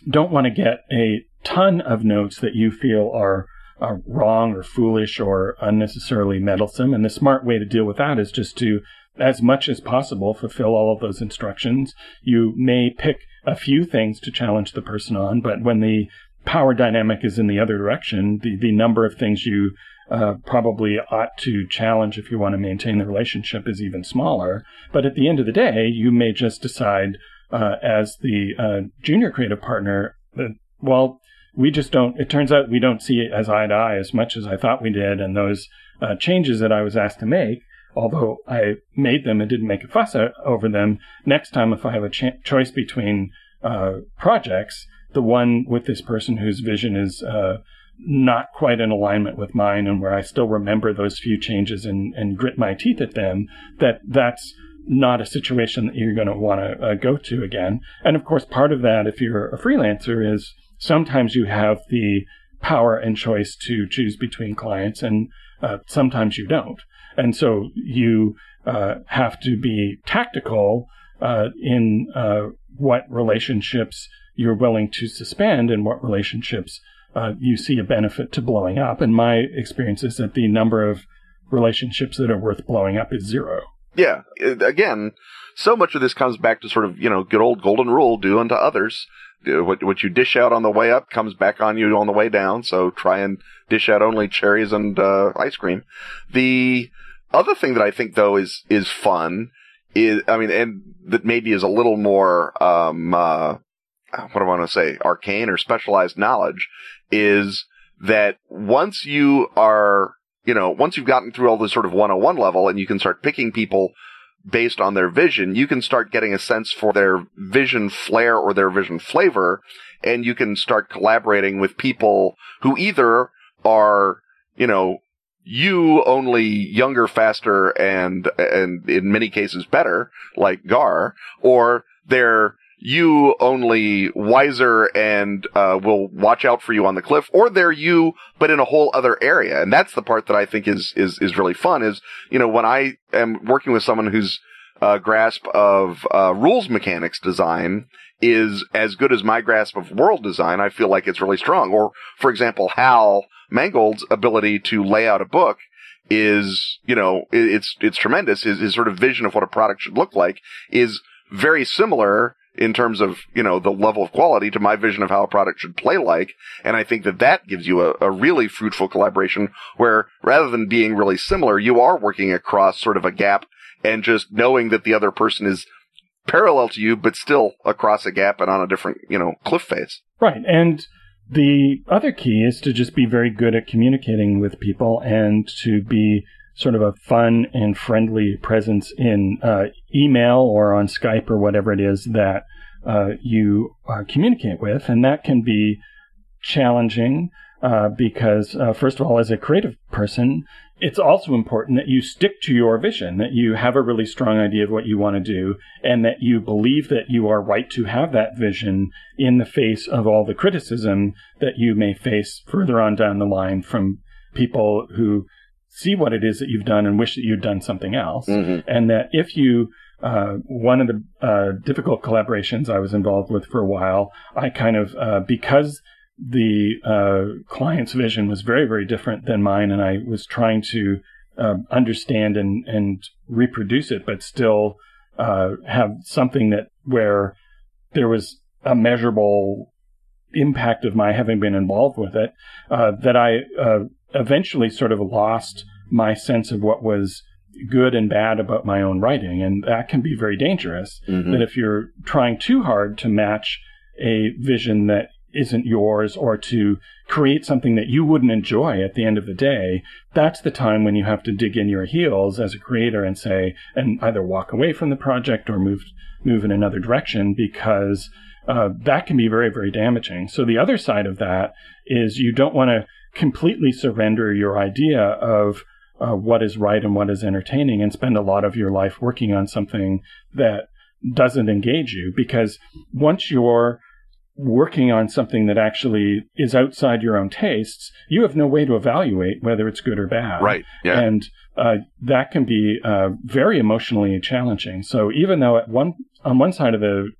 don't want to get a ton of notes that you feel are, are wrong or foolish or unnecessarily meddlesome. And the smart way to deal with that is just to, as much as possible, fulfill all of those instructions. You may pick a few things to challenge the person on, but when the power dynamic is in the other direction, the, the number of things you uh, probably ought to challenge if you want to maintain the relationship is even smaller. But at the end of the day, you may just decide uh, as the uh, junior creative partner that, well, we just don't, it turns out we don't see it as eye to eye as much as I thought we did. And those uh, changes that I was asked to make, although I made them and didn't make a fuss over them, next time if I have a ch- choice between uh, projects, the one with this person whose vision is uh, not quite in alignment with mine and where I still remember those few changes and, and grit my teeth at them, that that's not a situation that you're going to want to uh, go to again. And of course, part of that, if you're a freelancer, is sometimes you have the power and choice to choose between clients, and uh, sometimes you don't. And so you uh, have to be tactical uh, in uh, what relationships you're willing to suspend and what relationships uh, you see a benefit to blowing up. And my experience is that the number of relationships that are worth blowing up is zero. Yeah. Again, so much of this comes back to sort of, you know, good old golden rule, do unto others. What, what you dish out on the way up comes back on you on the way down. So try and dish out only cherries and, uh, ice cream. The other thing that I think though is, is fun is, I mean, and that maybe is a little more, um, uh, what do I want to say, arcane or specialized knowledge is that once you are, you know, once you've gotten through all this sort of 101 level and you can start picking people based on their vision, you can start getting a sense for their vision flair or their vision flavor, and you can start collaborating with people who either are, you know, you only younger, faster, and and in many cases better, like Gar, or they're you only wiser and uh, will watch out for you on the cliff, or they're you but in a whole other area, and that's the part that I think is is is really fun. Is you know when I am working with someone whose uh, grasp of uh, rules mechanics design is as good as my grasp of world design, I feel like it's really strong. Or, for example, Hal Mangold's ability to lay out a book is, you know, it's, it's tremendous. His, his sort of vision of what a product should look like is very similar in terms of, you know, the level of quality to my vision of how a product should play like. And I think that that gives you a, a really fruitful collaboration where rather than being really similar, you are working across sort of a gap and just knowing that the other person is parallel to you, but still across a gap and on a different, you know, cliff face. Right. And the other key is to just be very good at communicating with people and to be sort of a fun and friendly presence in uh, email or on Skype or whatever it is that uh, you uh, communicate with. And that can be challenging uh, because, uh, first of all, as a creative person, it's also important that you stick to your vision, that you have a really strong idea of what you want to do, and that you believe that you are right to have that vision in the face of all the criticism that you may face further on down the line from people who see what it is that you've done and wish that you'd done something else. Mm-hmm. And that if you uh, one of the uh, difficult collaborations I was involved with for a while, I kind of, uh, because the uh, client's vision was very, very different than mine, and I was trying to uh, understand and, and reproduce it, but still uh, have something that where there was a measurable impact of my having been involved with it. Uh, that I uh, eventually sort of lost my sense of what was good and bad about my own writing, and that can be very dangerous. Mm-hmm. That if you're trying too hard to match a vision that isn't yours or to create something that you wouldn't enjoy at the end of the day, that's the time when you have to dig in your heels as a creator and say, and either walk away from the project or move, move in another direction because uh, that can be very, very damaging. So the other side of that is you don't want to completely surrender your idea of uh, what is right and what is entertaining and spend a lot of your life working on something that doesn't engage you because once you're working on something that actually is outside your own tastes, you have no way to evaluate whether it's good or bad. Right. Yeah. And uh, that can be uh, very emotionally challenging. So even though at one on one side of the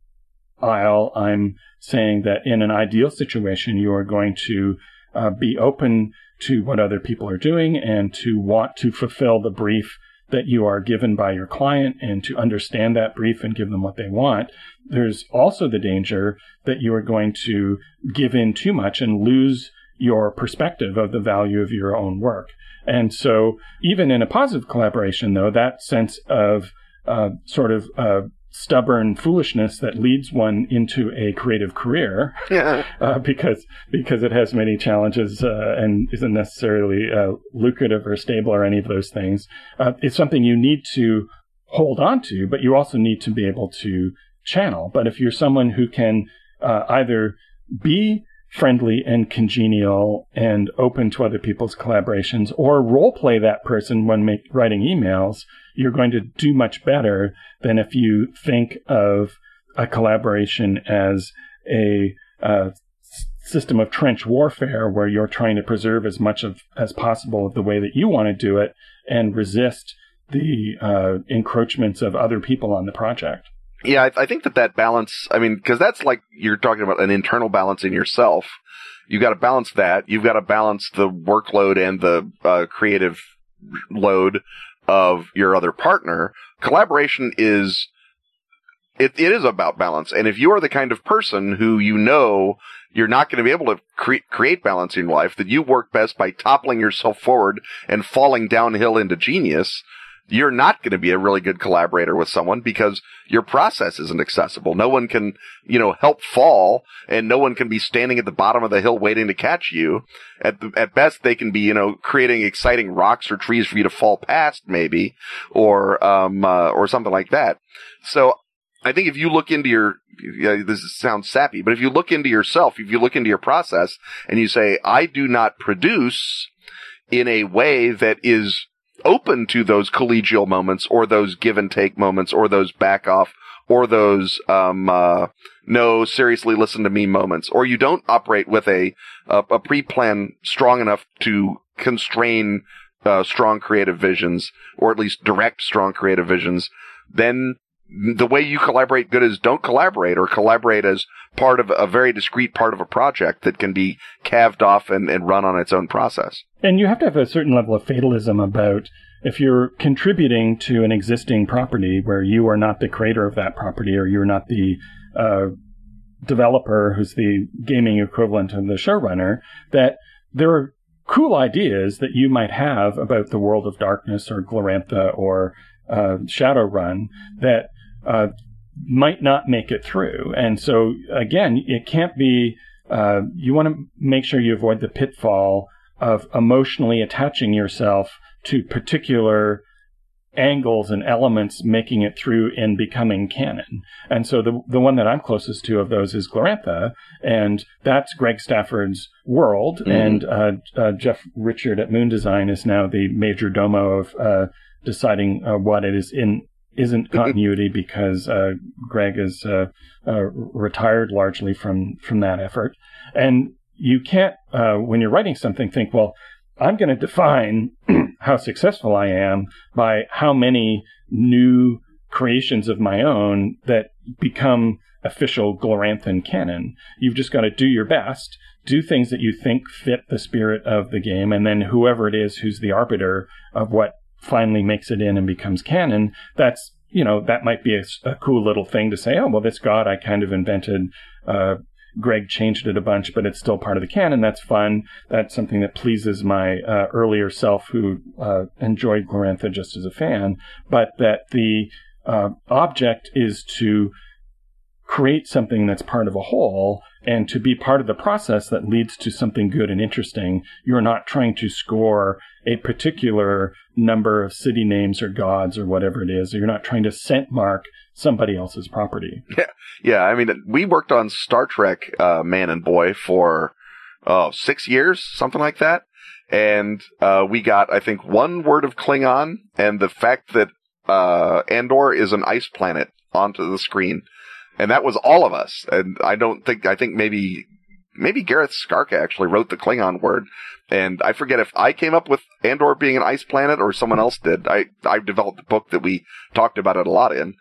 aisle, I'm saying that in an ideal situation, you are going to uh, be open to what other people are doing and to want to fulfill the brief that you are given by your client and to understand that brief and give them what they want. There's also the danger that you are going to give in too much and lose your perspective of the value of your own work. And so, even in a positive collaboration, though, that sense of uh, sort of uh, stubborn foolishness that leads one into a creative career yeah. uh, because because it has many challenges uh, and isn't necessarily uh, lucrative or stable or any of those things. Uh, it's something you need to hold on to, but you also need to be able to channel. But if you're someone who can uh, either be friendly and congenial and open to other people's collaborations or role play that person when make, writing emails, you're going to do much better than if you think of a collaboration as a system of trench warfare where you're trying to preserve as much of as possible of the way that you want to do it and resist the uh, encroachments of other people on the project. Yeah, I, I think that that balance, I mean, because that's like you're talking about an internal balance in yourself. You've got to balance that. You've got to balance the workload and the uh, creative load of your other partner. Collaboration is it, it is about balance. And if you are the kind of person who you know you're not going to be able to cre- create balance in life, that you work best by toppling yourself forward and falling downhill into genius, you're not going to be a really good collaborator with someone because your process isn't accessible. No one can, you know, help fall and no one can be standing at the bottom of the hill waiting to catch you. At the, at best, they can be, you know, creating exciting rocks or trees for you to fall past maybe or, um, uh, or something like that. So I think if you look into your, yeah, this sounds sappy, but if you look into yourself, if you look into your process and you say, I do not produce in a way that is open to those collegial moments or those give and take moments or those back off or those um, uh, no seriously listen to me moments. Or you don't operate with a a, a pre-plan strong enough to constrain uh, strong creative visions or at least direct strong creative visions then the way you collaborate good is don't collaborate or collaborate as part of a very discrete part of a project that can be calved off and, and run on its own process. And you have to have a certain level of fatalism about if you're contributing to an existing property where you are not the creator of that property or you're not the uh, developer who's the gaming equivalent of the showrunner, that there are cool ideas that you might have about the world of darkness or Glorantha or uh, Shadowrun that uh, might not make it through. And so, again, it can't be, uh, you want to make sure you avoid the pitfall of emotionally attaching yourself to particular angles and elements making it through and becoming canon. And so the the one that I'm closest to of those is Glorantha, and that's Greg Stafford's world. Mm-hmm. And uh, uh, Jeff Richard at Moon Design is now the major domo of uh, deciding uh, what it is in isn't continuity because uh, Greg is uh, uh, retired largely from from that effort, and you can't uh, when you're writing something think, well, I'm going to define how successful I am by how many new creations of my own that become official Gloranthan canon. You've just got to do your best, do things that you think fit the spirit of the game, and then whoever it is who's the arbiter of what finally makes it in and becomes canon, that's you know that might be a, a cool little thing to say. Oh well, this god I kind of invented. Uh, Greg changed it a bunch, but it's still part of the canon. That's fun. That's something that pleases my uh, earlier self who uh, enjoyed Glorantha just as a fan. But that the uh, object is to create something that's part of a whole and to be part of the process that leads to something good and interesting. You're not trying to score a particular number of city names or gods or whatever it is. You're not trying to scent mark somebody else's property. Yeah. Yeah. I mean, we worked on Star Trek, uh, Man and Boy for, oh, six years, something like that. And, uh, we got, I think, one word of Klingon and the fact that, uh, Andor is an ice planet onto the screen and that was all of us. And I don't think I think maybe maybe Gareth Skarka actually wrote the Klingon word, and I forget if I came up with Andor being an ice planet or someone else did. I I developed a book that we talked about it a lot in.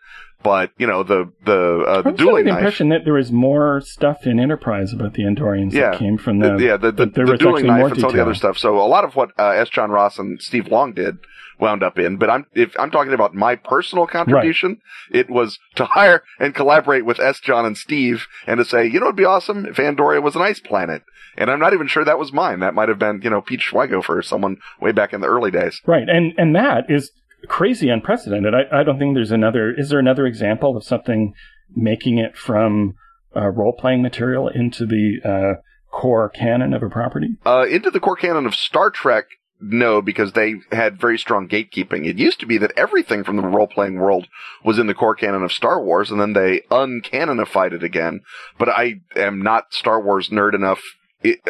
But you know the the uh, the dueling the impression that there was more stuff in Enterprise about the Andorians yeah, that came from the yeah the the, the dueling knife and some of the other stuff. So a lot of what uh, S. John Ross and Steve Long did wound up in. But I'm if I'm talking about my personal contribution, right. it was to hire and collaborate with S. John and Steve and to say, you know, it'd be awesome if Andoria was an ice planet. And I'm not even sure that was mine. That might have been, you know, Pete Schweigo for someone way back in the early days. Right. And and that is crazy unprecedented. I, I don't think there's another is there another example of something making it from uh, role playing material into the uh, core canon of a property? Uh, into the core canon of Star Trek, no, because they had very strong gatekeeping. It used to be that everything from the role playing world was in the core canon of Star Wars, and then they uncanonified it again. But I am not Star Wars nerd enough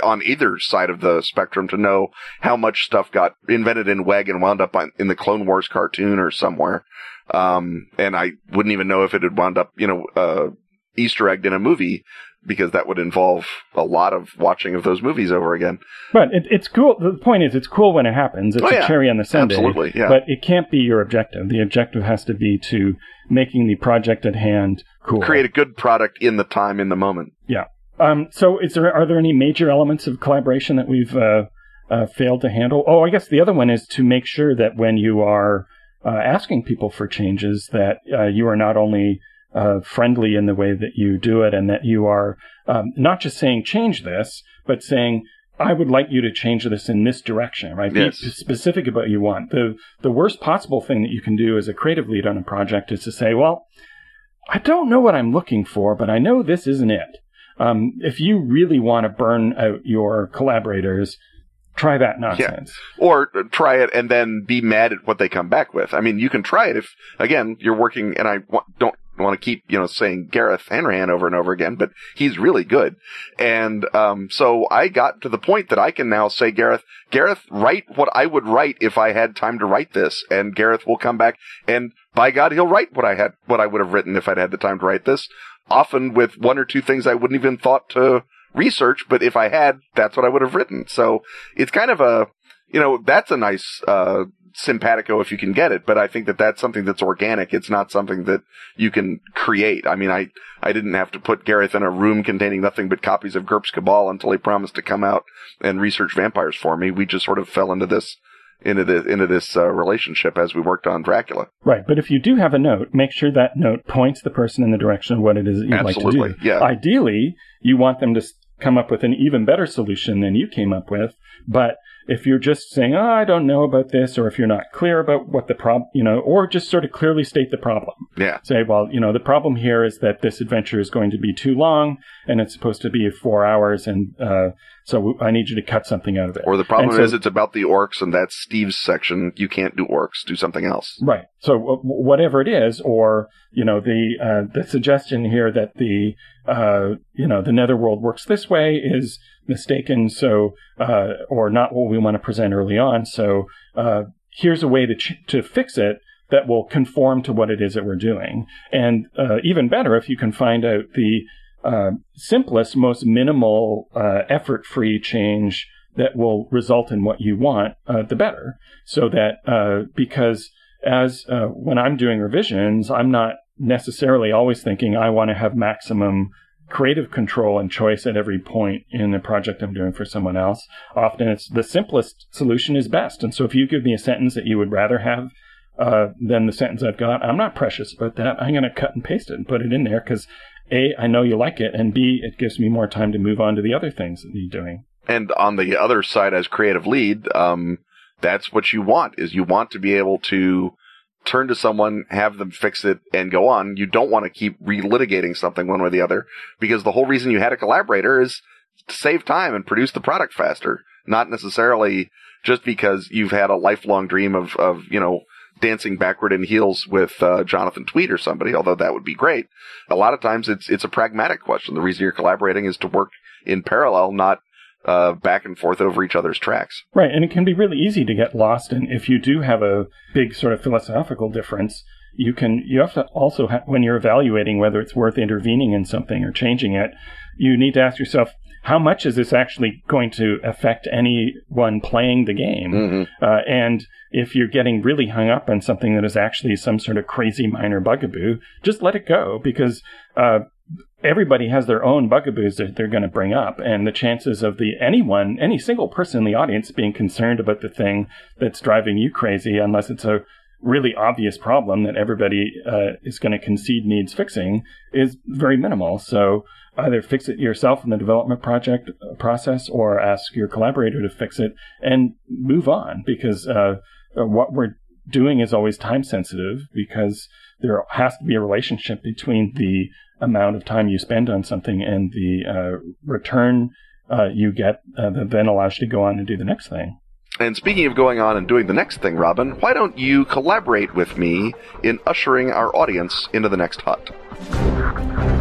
on either side of the spectrum to know how much stuff got invented in WEG and wound up on, in the Clone Wars cartoon or somewhere. Um, and I wouldn't even know if it had wound up, you know, uh, Easter egged in a movie because that would involve a lot of watching of those movies over again. But it, it's cool. The point is, it's cool when it happens. It's oh, yeah. a cherry on the sundae. Absolutely, yeah. But it can't be your objective. The objective has to be to making the project at hand cool. Create a good product in the time, in the moment. Yeah. Um, so, is there are there any major elements of collaboration that we've uh, uh, failed to handle? Oh, I guess the other one is to make sure that when you are uh, asking people for changes, that uh, you are not only uh, friendly in the way that you do it, and that you are um, not just saying change this, but saying I would like you to change this in this direction, right? Yes. Be specific about what you want. The the worst possible thing that you can do as a creative lead on a project is to say, well, I don't know what I'm looking for, but I know this isn't it. Um, if you really want to burn out your collaborators, try that nonsense. Yeah. Or try it and then be mad at what they come back with. I mean, you can try it if, again, you're working, and I don't want to keep, you know, saying Gareth Hanrahan over and over again, but he's really good. And, um, so I got to the point that I can now say, Gareth, Gareth, write what I would write if I had time to write this. And Gareth will come back and by God, he'll write what I had, what I would have written if I'd had the time to write this. Often with one or two things I wouldn't even thought to research, but if I had, that's what I would have written. So it's kind of a, you know, that's a nice, uh, simpatico if you can get it, but I think that that's something that's organic. It's not something that you can create. I mean, I, I didn't have to put Gareth in a room containing nothing but copies of GURPS Cabal until he promised to come out and research vampires for me. We just sort of fell into this into this into this uh, relationship as we worked on Dracula. Right, but if you do have a note, make sure that note points the person in the direction of what it is that you'd Absolutely, like to do. yeah. Ideally, you want them to come up with an even better solution than you came up with, but if you're just saying, "Oh, I don't know about this," or if you're not clear about what the problem, you know, or just sort of clearly state the problem. Yeah. Say, well, you know, the problem here is that this adventure is going to be too long, and it's supposed to be four hours, and uh, so I need you to cut something out of it. Or the problem so- is it's about the orcs and that's Steve's section. You can't do orcs. Do something else. Right. So w- whatever it is, or you know, the uh, the suggestion here that the uh, you know the netherworld works this way is mistaken. So uh, or not what we want to present early on. So uh, here's a way to ch- to fix it that will conform to what it is that we're doing. And uh, even better, if you can find out the uh, simplest, most minimal, uh, effort-free change that will result in what you want, uh, the better. So that because as when I'm doing revisions, I'm not necessarily always thinking I want to have maximum creative control and choice at every point in the project I'm doing for someone else. Often it's the simplest solution is best. And so if you give me a sentence that you would rather have uh, than the sentence I've got, I'm not precious about that. I'm going to cut and paste it and put it in there because A, I know you like it, and B, it gives me more time to move on to the other things that you're doing. And on the other side, as creative lead, um, that's what you want is you want to be able to turn to someone, have them fix it and go on. You don't want to keep relitigating something one way or the other because the whole reason you had a collaborator is to save time and produce the product faster, not necessarily just because you've had a lifelong dream of, of, you know, dancing backward in heels with uh, Jonathan Tweet or somebody, although that would be great. A lot of times it's it's a pragmatic question. The reason you're collaborating is to work in parallel, not uh, back and forth over each other's tracks. Right, and it can be really easy to get lost. And if you do have a big sort of philosophical difference, you can you have to also ha- when you're evaluating whether it's worth intervening in something or changing it, you need to ask yourself how much is this actually going to affect anyone playing the game? Mhm. Uh, and if you're getting really hung up on something that is actually some sort of crazy minor bugaboo, just let it go because uh, everybody has their own bugaboos that they're going to bring up, and the chances of the anyone, any single person in the audience being concerned about the thing that's driving you crazy, unless it's a really obvious problem that everybody uh, is going to concede needs fixing, is very minimal. So either fix it yourself in the development project uh, process, or ask your collaborator to fix it and move on, because uh, uh, what we're doing is always time sensitive because there has to be a relationship between the amount of time you spend on something and the uh, return uh, you get uh, that then allows you to go on and do the next thing. And speaking of going on and doing the next thing, Robin, why don't you collaborate with me in ushering our audience into the next hut?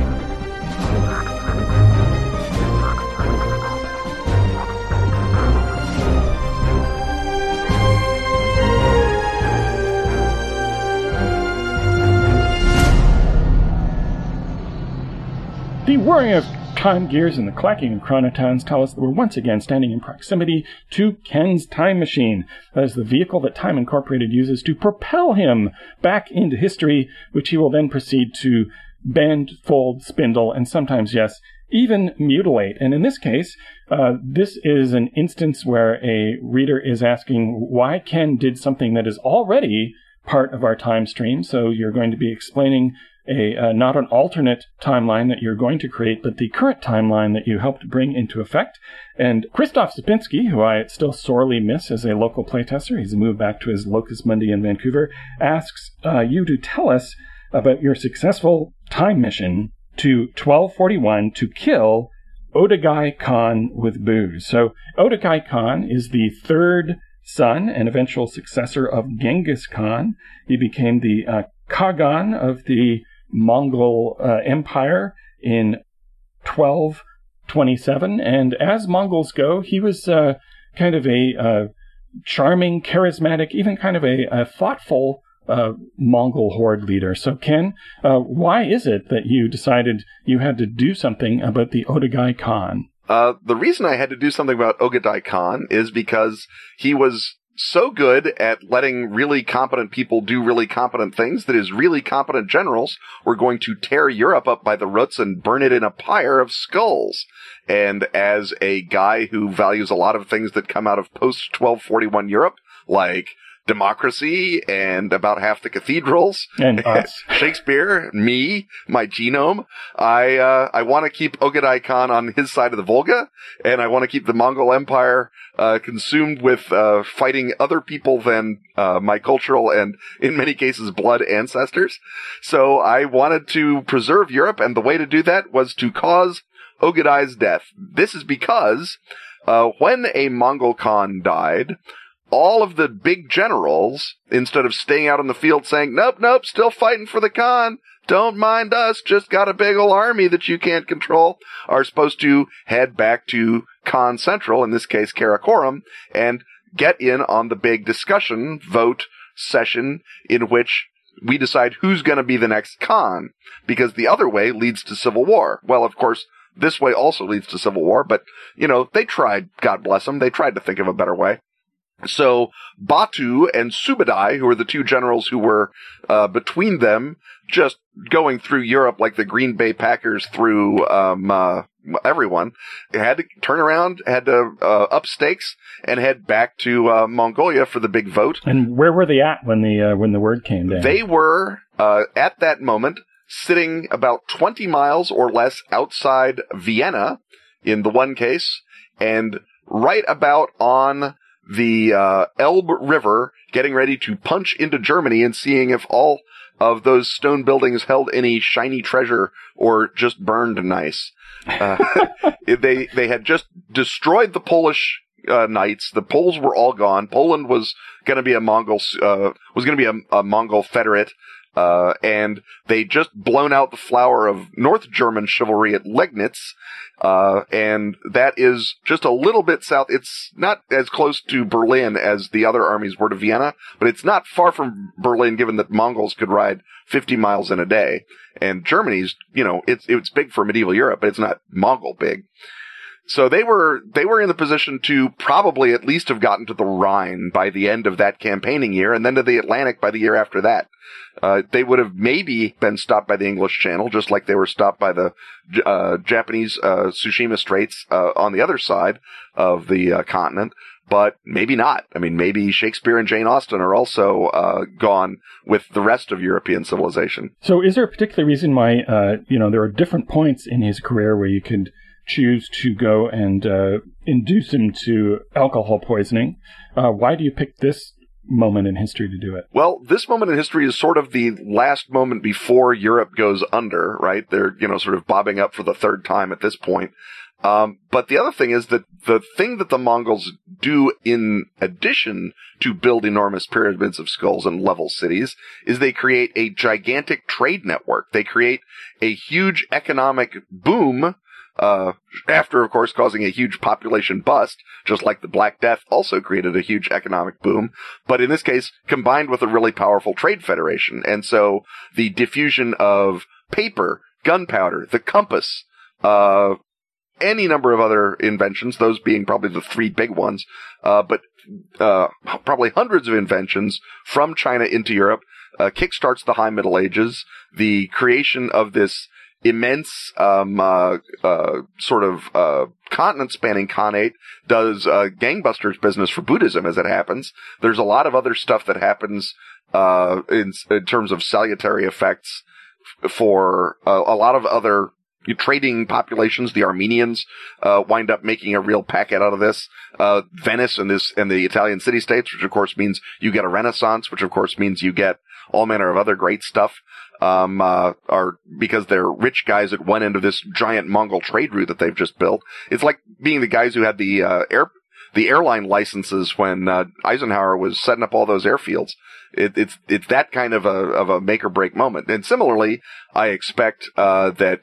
The whirring of time gears and the clacking of chronotons tell us that we're once again standing in proximity to Ken's time machine. That is the vehicle that Time Incorporated uses to propel him back into history, which he will then proceed to bend, fold, spindle, and sometimes, yes, even mutilate. And in this case, uh, this is an instance where a reader is asking why Ken did something that is already part of our time stream. So you're going to be explaining a uh, not an alternate timeline that you're going to create, but the current timeline that you helped bring into effect. And Christoph Sapinski, who I still sorely miss as a local playtester, he's moved back to his locus mundi in Vancouver, asks uh, you to tell us about your successful time mission to 1241 to kill Ogedei Khan with booze. So Ogedei Khan is the third son and eventual successor of Genghis Khan. He became the uh, Khagan of the Mongol uh, Empire in 1227. And as Mongols go, he was uh, kind of a uh, charming, charismatic, even kind of a, a thoughtful uh, Mongol horde leader. So, Ken, uh, why is it that you decided you had to do something about the Ogedei Khan? Uh, the reason I had to do something about Ogedei Khan is because he was so good at letting really competent people do really competent things that his really competent generals were going to tear Europe up by the roots and burn it in a pyre of skulls. And as a guy who values a lot of things that come out of post 1241 Europe, like democracy and about half the cathedrals and us. Shakespeare, me, my genome. I uh, I want to keep Ogedei Khan on his side of the Volga, and I want to keep the Mongol Empire uh, consumed with uh, fighting other people than uh, my cultural and, in many cases, blood ancestors. So I wanted to preserve Europe, and the way to do that was to cause Ogedei's death. This is because uh, when a Mongol Khan died, all of the big generals, instead of staying out in the field saying, nope, nope, still fighting for the Khan, don't mind us, just got a big old army that you can't control, are supposed to head back to Khan Central, in this case Karakorum, and get in on the big discussion, vote, session in which we decide who's going to be the next Khan, because the other way leads to civil war. Well, of course, this way also leads to civil war, but, you know, they tried, God bless them, they tried to think of a better way. So Batu and Subadai, who were the two generals who were uh, between them, just going through Europe like the Green Bay Packers through um, uh, everyone, had to turn around, had to uh, up stakes, and head back to uh, Mongolia for the big vote. And where were they at when the uh, when the word came down? They were uh, at that moment sitting about twenty miles or less outside Vienna, in the one case, and right about on the uh, Elbe River, getting ready to punch into Germany and seeing if all of those stone buildings held any shiny treasure or just burned nice. Uh, they they had just destroyed the Polish uh, knights. The Poles were all gone. Poland was going to be a Mongol uh, was going to be a, a Mongol federate. Uh, and they just blown out the flower of North German chivalry at Legnitz, uh, and that is just a little bit south. It's not as close to Berlin as the other armies were to Vienna, but it's not far from Berlin given that Mongols could ride 50 miles in a day. And Germany's, you know, it's, it's big for medieval Europe, but it's not Mongol big. So they were they were in the position to probably at least have gotten to the Rhine by the end of that campaigning year, and then to the Atlantic by the year after that. Uh, they would have maybe been stopped by the English Channel, just like they were stopped by the uh, Japanese uh, Tsushima Straits uh, on the other side of the uh, continent. But maybe not. I mean, maybe Shakespeare and Jane Austen are also uh, gone with the rest of European civilization. So, is there a particular reason why you know there are different points in his career where you could choose to go and uh, induce him to alcohol poisoning. Uh, why do you pick this moment in history to do it? Well, this moment in history is sort of the last moment before Europe goes under, right? They're, you know, sort of bobbing up for the third time at this point. Um, but the other thing is that the thing that the Mongols do in addition to build enormous pyramids of skulls and level cities is they create a gigantic trade network. They create a huge economic boom uh, after, of course, causing a huge population bust, just like the Black Death also created a huge economic boom, but in this case, combined with a really powerful trade federation. And so the diffusion of paper, gunpowder, the compass, uh, any number of other inventions, those being probably the three big ones, uh, but uh, probably hundreds of inventions from China into Europe, uh, kickstarts the High Middle Ages, the creation of this immense, um, uh, uh, sort of, uh, continent spanning Khanate does, uh, gangbusters business for Buddhism as it happens. There's a lot of other stuff that happens, uh, in, in terms of salutary effects for uh, a lot of other trading populations, the Armenians, uh, wind up making a real packet out of this. Uh, Venice and this, and the Italian city states, which of course means you get a renaissance, which of course means you get all manner of other great stuff. Um, uh, are because they're rich guys at one end of this giant Mongol trade route that they've just built. It's like being the guys who had the, uh, air, the airline licenses when, uh, Eisenhower was setting up all those airfields. It, it's, it's that kind of a, of a make or break moment. And similarly, I expect, uh, that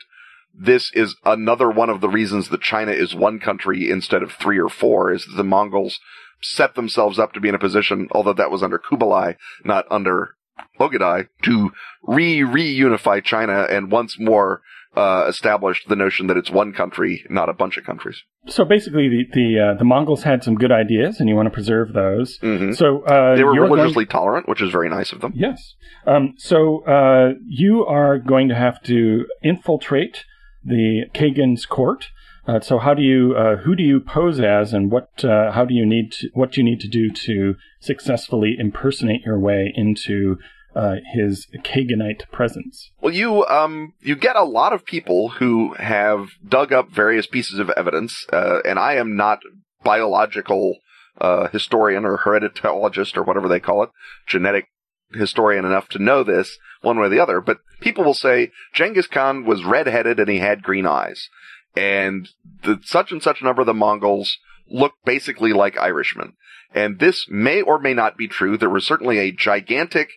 this is another one of the reasons that China is one country instead of three or four is that the Mongols set themselves up to be in a position, although that was under Kublai, not under Ogedei, to re reunify China and once more uh, establish the notion that it's one country, not a bunch of countries. So basically, the the, uh, the Mongols had some good ideas, and you want to preserve those. Mm-hmm. So uh, they were religiously tolerant, which is very nice of them. Yes. Um, so uh, you are going to have to infiltrate the Kagan's court. Uh, so how do you uh, who do you pose as, and what uh, how do you need to, what do you need to do to successfully impersonate your way into uh, his Kaganite presence? Well, you um you get a lot of people who have dug up various pieces of evidence, uh, and I am not biological uh, historian or hereditologist or whatever they call it, genetic historian enough to know this one way or the other. But people will say Genghis Khan was redheaded and he had green eyes, and the such and such number of the Mongols look basically like Irishmen. And this may or may not be true. There was certainly a gigantic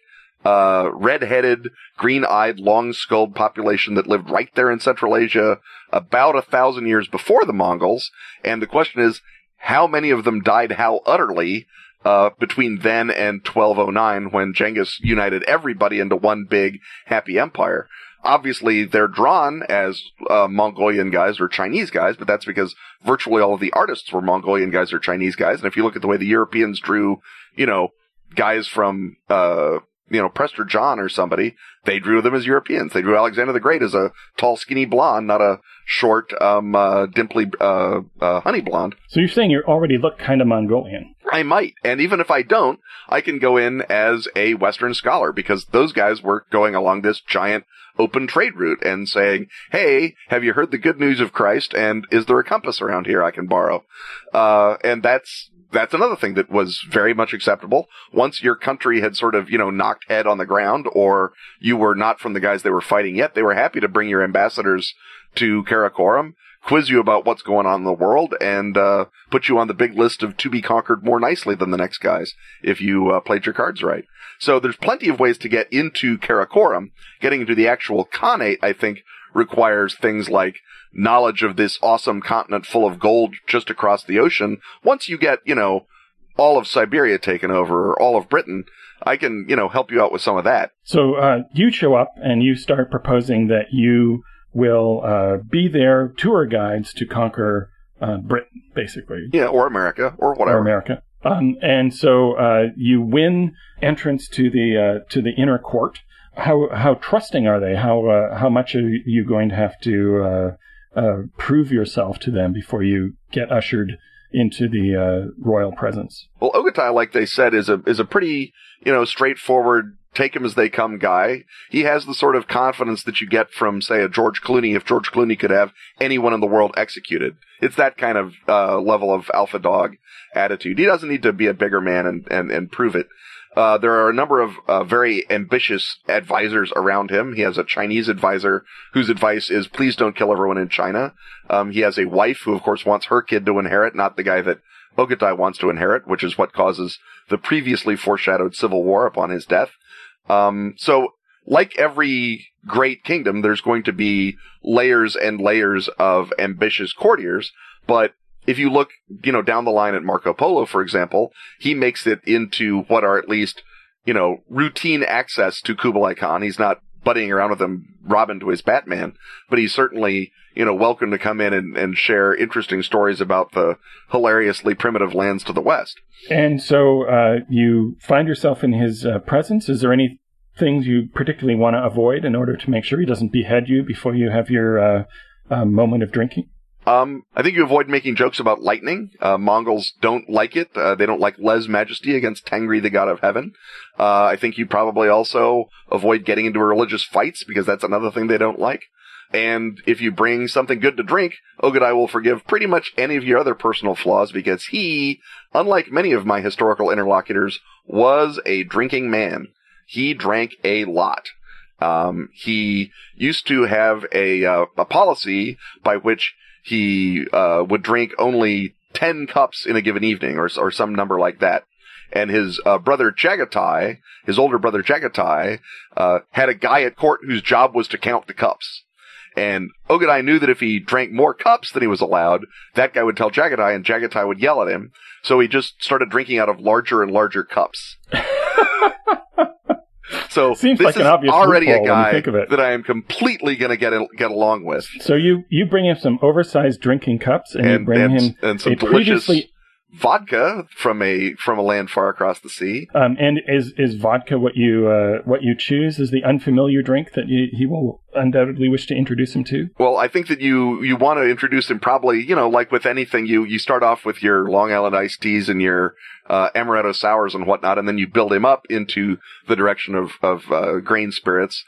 uh, red-headed, green-eyed, long-skulled population that lived right there in Central Asia about a thousand years before the Mongols. And the question is, how many of them died how utterly uh, between then and 1209 when Genghis united everybody into one big happy empire? Obviously, they're drawn as uh, Mongolian guys or Chinese guys, but that's because virtually all of the artists were Mongolian guys or Chinese guys. And if you look at the way the Europeans drew, you know, guys from uh, you know, Prester John or somebody, they drew them as Europeans. They drew Alexander the Great as a tall, skinny blonde, not a short, um, uh, dimply, uh, uh, honey blonde. So you're saying you already look kind of Mongolian. I might. And even if I don't, I can go in as a Western scholar because those guys were going along this giant open trade route and saying, Hey, have you heard the good news of Christ? And is there a compass around here I can borrow? Uh, and that's, that's another thing that was very much acceptable. Once your country had sort of, you know, knocked head on the ground or you were not from the guys they were fighting yet, they were happy to bring your ambassadors to Karakorum, quiz you about what's going on in the world, and uh, put you on the big list of to be conquered more nicely than the next guys if you uh, played your cards right. So there's plenty of ways to get into Karakorum. Getting into the actual Khanate, I think, requires things like knowledge of this awesome continent full of gold just across the ocean. Once you get, you know, all of Siberia taken over or all of Britain, I can, you know, help you out with some of that. So uh, you show up and you start proposing that you will uh, be their tour guides to conquer uh, Britain, basically. Yeah, or America, or whatever. Or America. Um, and so uh, you win entrance to the uh, to the inner court. How how trusting are they? How uh, how much are you going to have to uh, prove yourself to them before you get ushered into the royal presence? Well, Ogedei, like they said, is a is a pretty you know straightforward take him as they come guy. He has the sort of confidence that you get from, say, a George Clooney if George Clooney could have anyone in the world executed. It's that kind of uh, level of alpha dog attitude. He doesn't need to be a bigger man and, and, and prove it. Uh, there are a number of uh, very ambitious advisors around him. He has a Chinese advisor whose advice is please don't kill everyone in China. Um, he has a wife who, of course, wants her kid to inherit, not the guy that Ogedei wants to inherit, which is what causes the previously foreshadowed civil war upon his death. Um, so like every great kingdom, there's going to be layers and layers of ambitious courtiers. But if you look, you know, down the line at Marco Polo, for example, he makes it into what are at least, you know, routine access to Kublai Khan. He's not buddying around with him, Robin to his Batman, but he's certainly, you know, welcome to come in and, and share interesting stories about the hilariously primitive lands to the west. And so uh, you find yourself in his uh, presence. Is there any things you particularly want to avoid in order to make sure he doesn't behead you before you have your uh, uh, moment of drinking? Um, I think you avoid making jokes about lightning. Uh, Mongols don't like it. Uh, they don't like lèse majesty against Tengri, the god of heaven. Uh, I think you probably also avoid getting into religious fights because that's another thing they don't like. And if you bring something good to drink, Ogedei will forgive pretty much any of your other personal flaws because he, unlike many of my historical interlocutors, was a drinking man. He drank a lot. Um, he used to have a, uh, a policy by which he uh, would drink only 10 cups in a given evening or, or some number like that. And his uh, brother Chagatai, his older brother Chagatai, uh, had a guy at court whose job was to count the cups. And Ogedei knew that if he drank more cups than he was allowed, that guy would tell Jagatai and Jagatai would yell at him. So he just started drinking out of larger and larger cups. so Seems this like an is obvious already a loophole when you guy think of it. that I am completely going to get get along with. So you you bring him some oversized drinking cups, and, you bring and, him and some delicious vodka from a from a land far across the sea. Um, and is is vodka what you uh, what you choose Is the unfamiliar drink that you, he will undoubtedly wish to introduce him to? Well, I think that you you want to introduce him probably, you know, like with anything, you you start off with your Long Island iced teas and your uh, amaretto sours and whatnot, and then you build him up into the direction of of uh, grain spirits,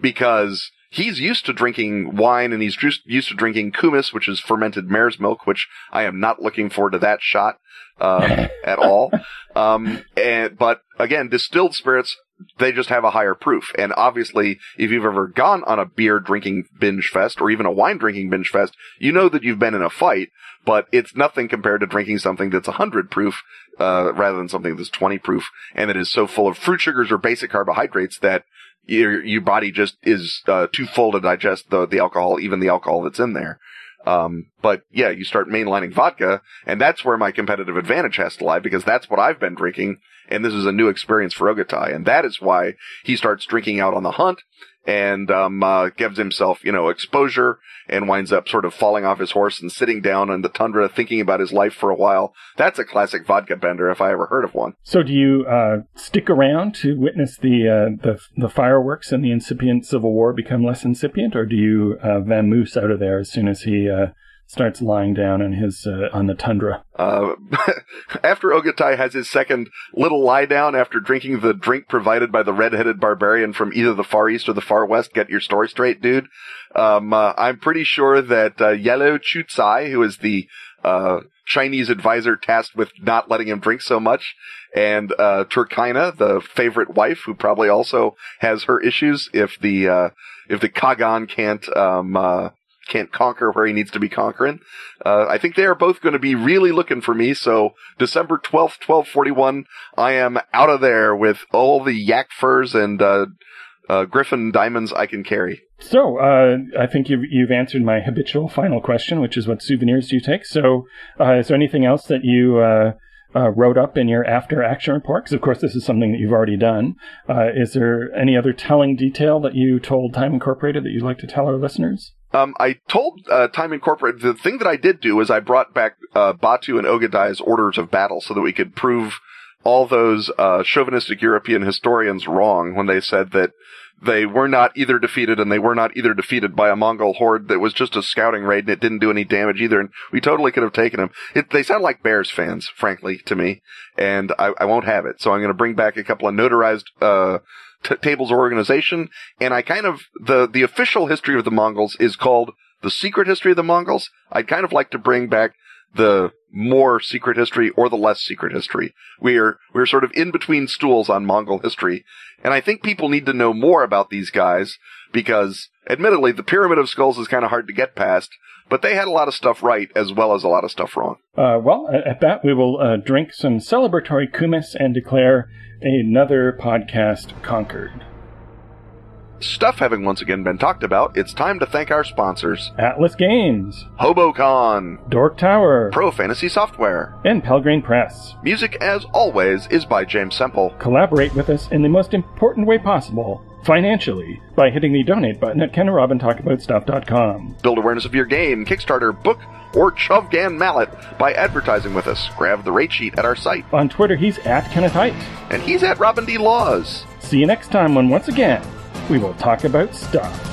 because he's used to drinking wine and he's used to drinking kumis, which is fermented mare's milk, which I am not looking forward to that shot uh, at all. Um, and but again, distilled spirits they just have a higher proof. And obviously, if you've ever gone on a beer drinking binge fest or even a wine drinking binge fest, you know that you've been in a fight, but it's nothing compared to drinking something that's 100 proof, uh, rather than something that's 20 proof and that is so full of fruit sugars or basic carbohydrates that your, your body just is, uh, too full to digest the, the alcohol, even the alcohol that's in there. Um, but yeah, you start mainlining vodka, and that's where my competitive advantage has to lie because that's what I've been drinking, and this is a new experience for Ogedei, and that is why he starts drinking out on the hunt and um, uh, gives himself, you know, exposure and winds up sort of falling off his horse and sitting down in the tundra thinking about his life for a while. That's a classic vodka bender if I ever heard of one. So do you uh, stick around to witness the, uh, the the fireworks and the incipient civil war become less incipient, or do you uh, vamoose out of there as soon as he uh, starts lying down on his uh, on the tundra? Uh, after Ogedei has his second little lie down after drinking the drink provided by the red-headed barbarian from either the far east or the far west, get your story straight, dude. Um, uh, I'm pretty sure that uh, Yelü Chucai, who is the uh, Chinese advisor tasked with not letting him drink so much, and uh, Töregene, the favorite wife, who probably also has her issues if the uh, if the Kagan can't um, uh, can't conquer where he needs to be conquering. Uh, I think they are both going to be really looking for me. So December 12th, 1241, I am out of there with all the yak furs and, uh, uh, griffin diamonds I can carry. So uh, I think you've you've answered my habitual final question, which is what souvenirs do you take? So uh, is there anything else that you uh, uh, wrote up in your after action report? Because of course this is something that you've already done. Uh, is there any other telling detail that you told Time Incorporated that you'd like to tell our listeners? Um, I told uh, Time Incorporated the thing that I did do is I brought back uh, Batu and Ogedei's orders of battle so that we could prove all those uh, chauvinistic European historians wrong when they said that they were not either defeated and they were not either defeated by a Mongol horde that was just a scouting raid and it didn't do any damage either. And we totally could have taken them. It, they sound like Bears fans, frankly, to me. And I, I won't have it. So I'm going to bring back a couple of notarized, uh, t- tables organization. And I kind of, the, the official history of the Mongols is called the secret history of the Mongols. I'd kind of like to bring back the more secret history or the less secret history. We're, we're sort of in between stools on Mongol history. And I think people need to know more about these guys because admittedly the Pyramid of Skulls is kind of hard to get past, but they had a lot of stuff right as well as a lot of stuff wrong. Uh, well, at, at that we will uh, drink some celebratory kumis and declare another podcast conquered. Stuff having once again been talked about, it's time to thank our sponsors. Atlas Games, HoboCon, Dork Tower, Pro Fantasy Software. and Pelgrane Press. Music, as always, is by James Semple. Collaborate with us in the most important way possible, financially, by hitting the donate button at kenandrobintalkaboutstuff.com. Build awareness of your game, Kickstarter, book, or Chovgan Mallet by advertising with us. Grab the rate sheet at our site. On Twitter, he's at Kenneth Hite. And he's at Robin D. Laws. See you next time when once again we will talk about stuff.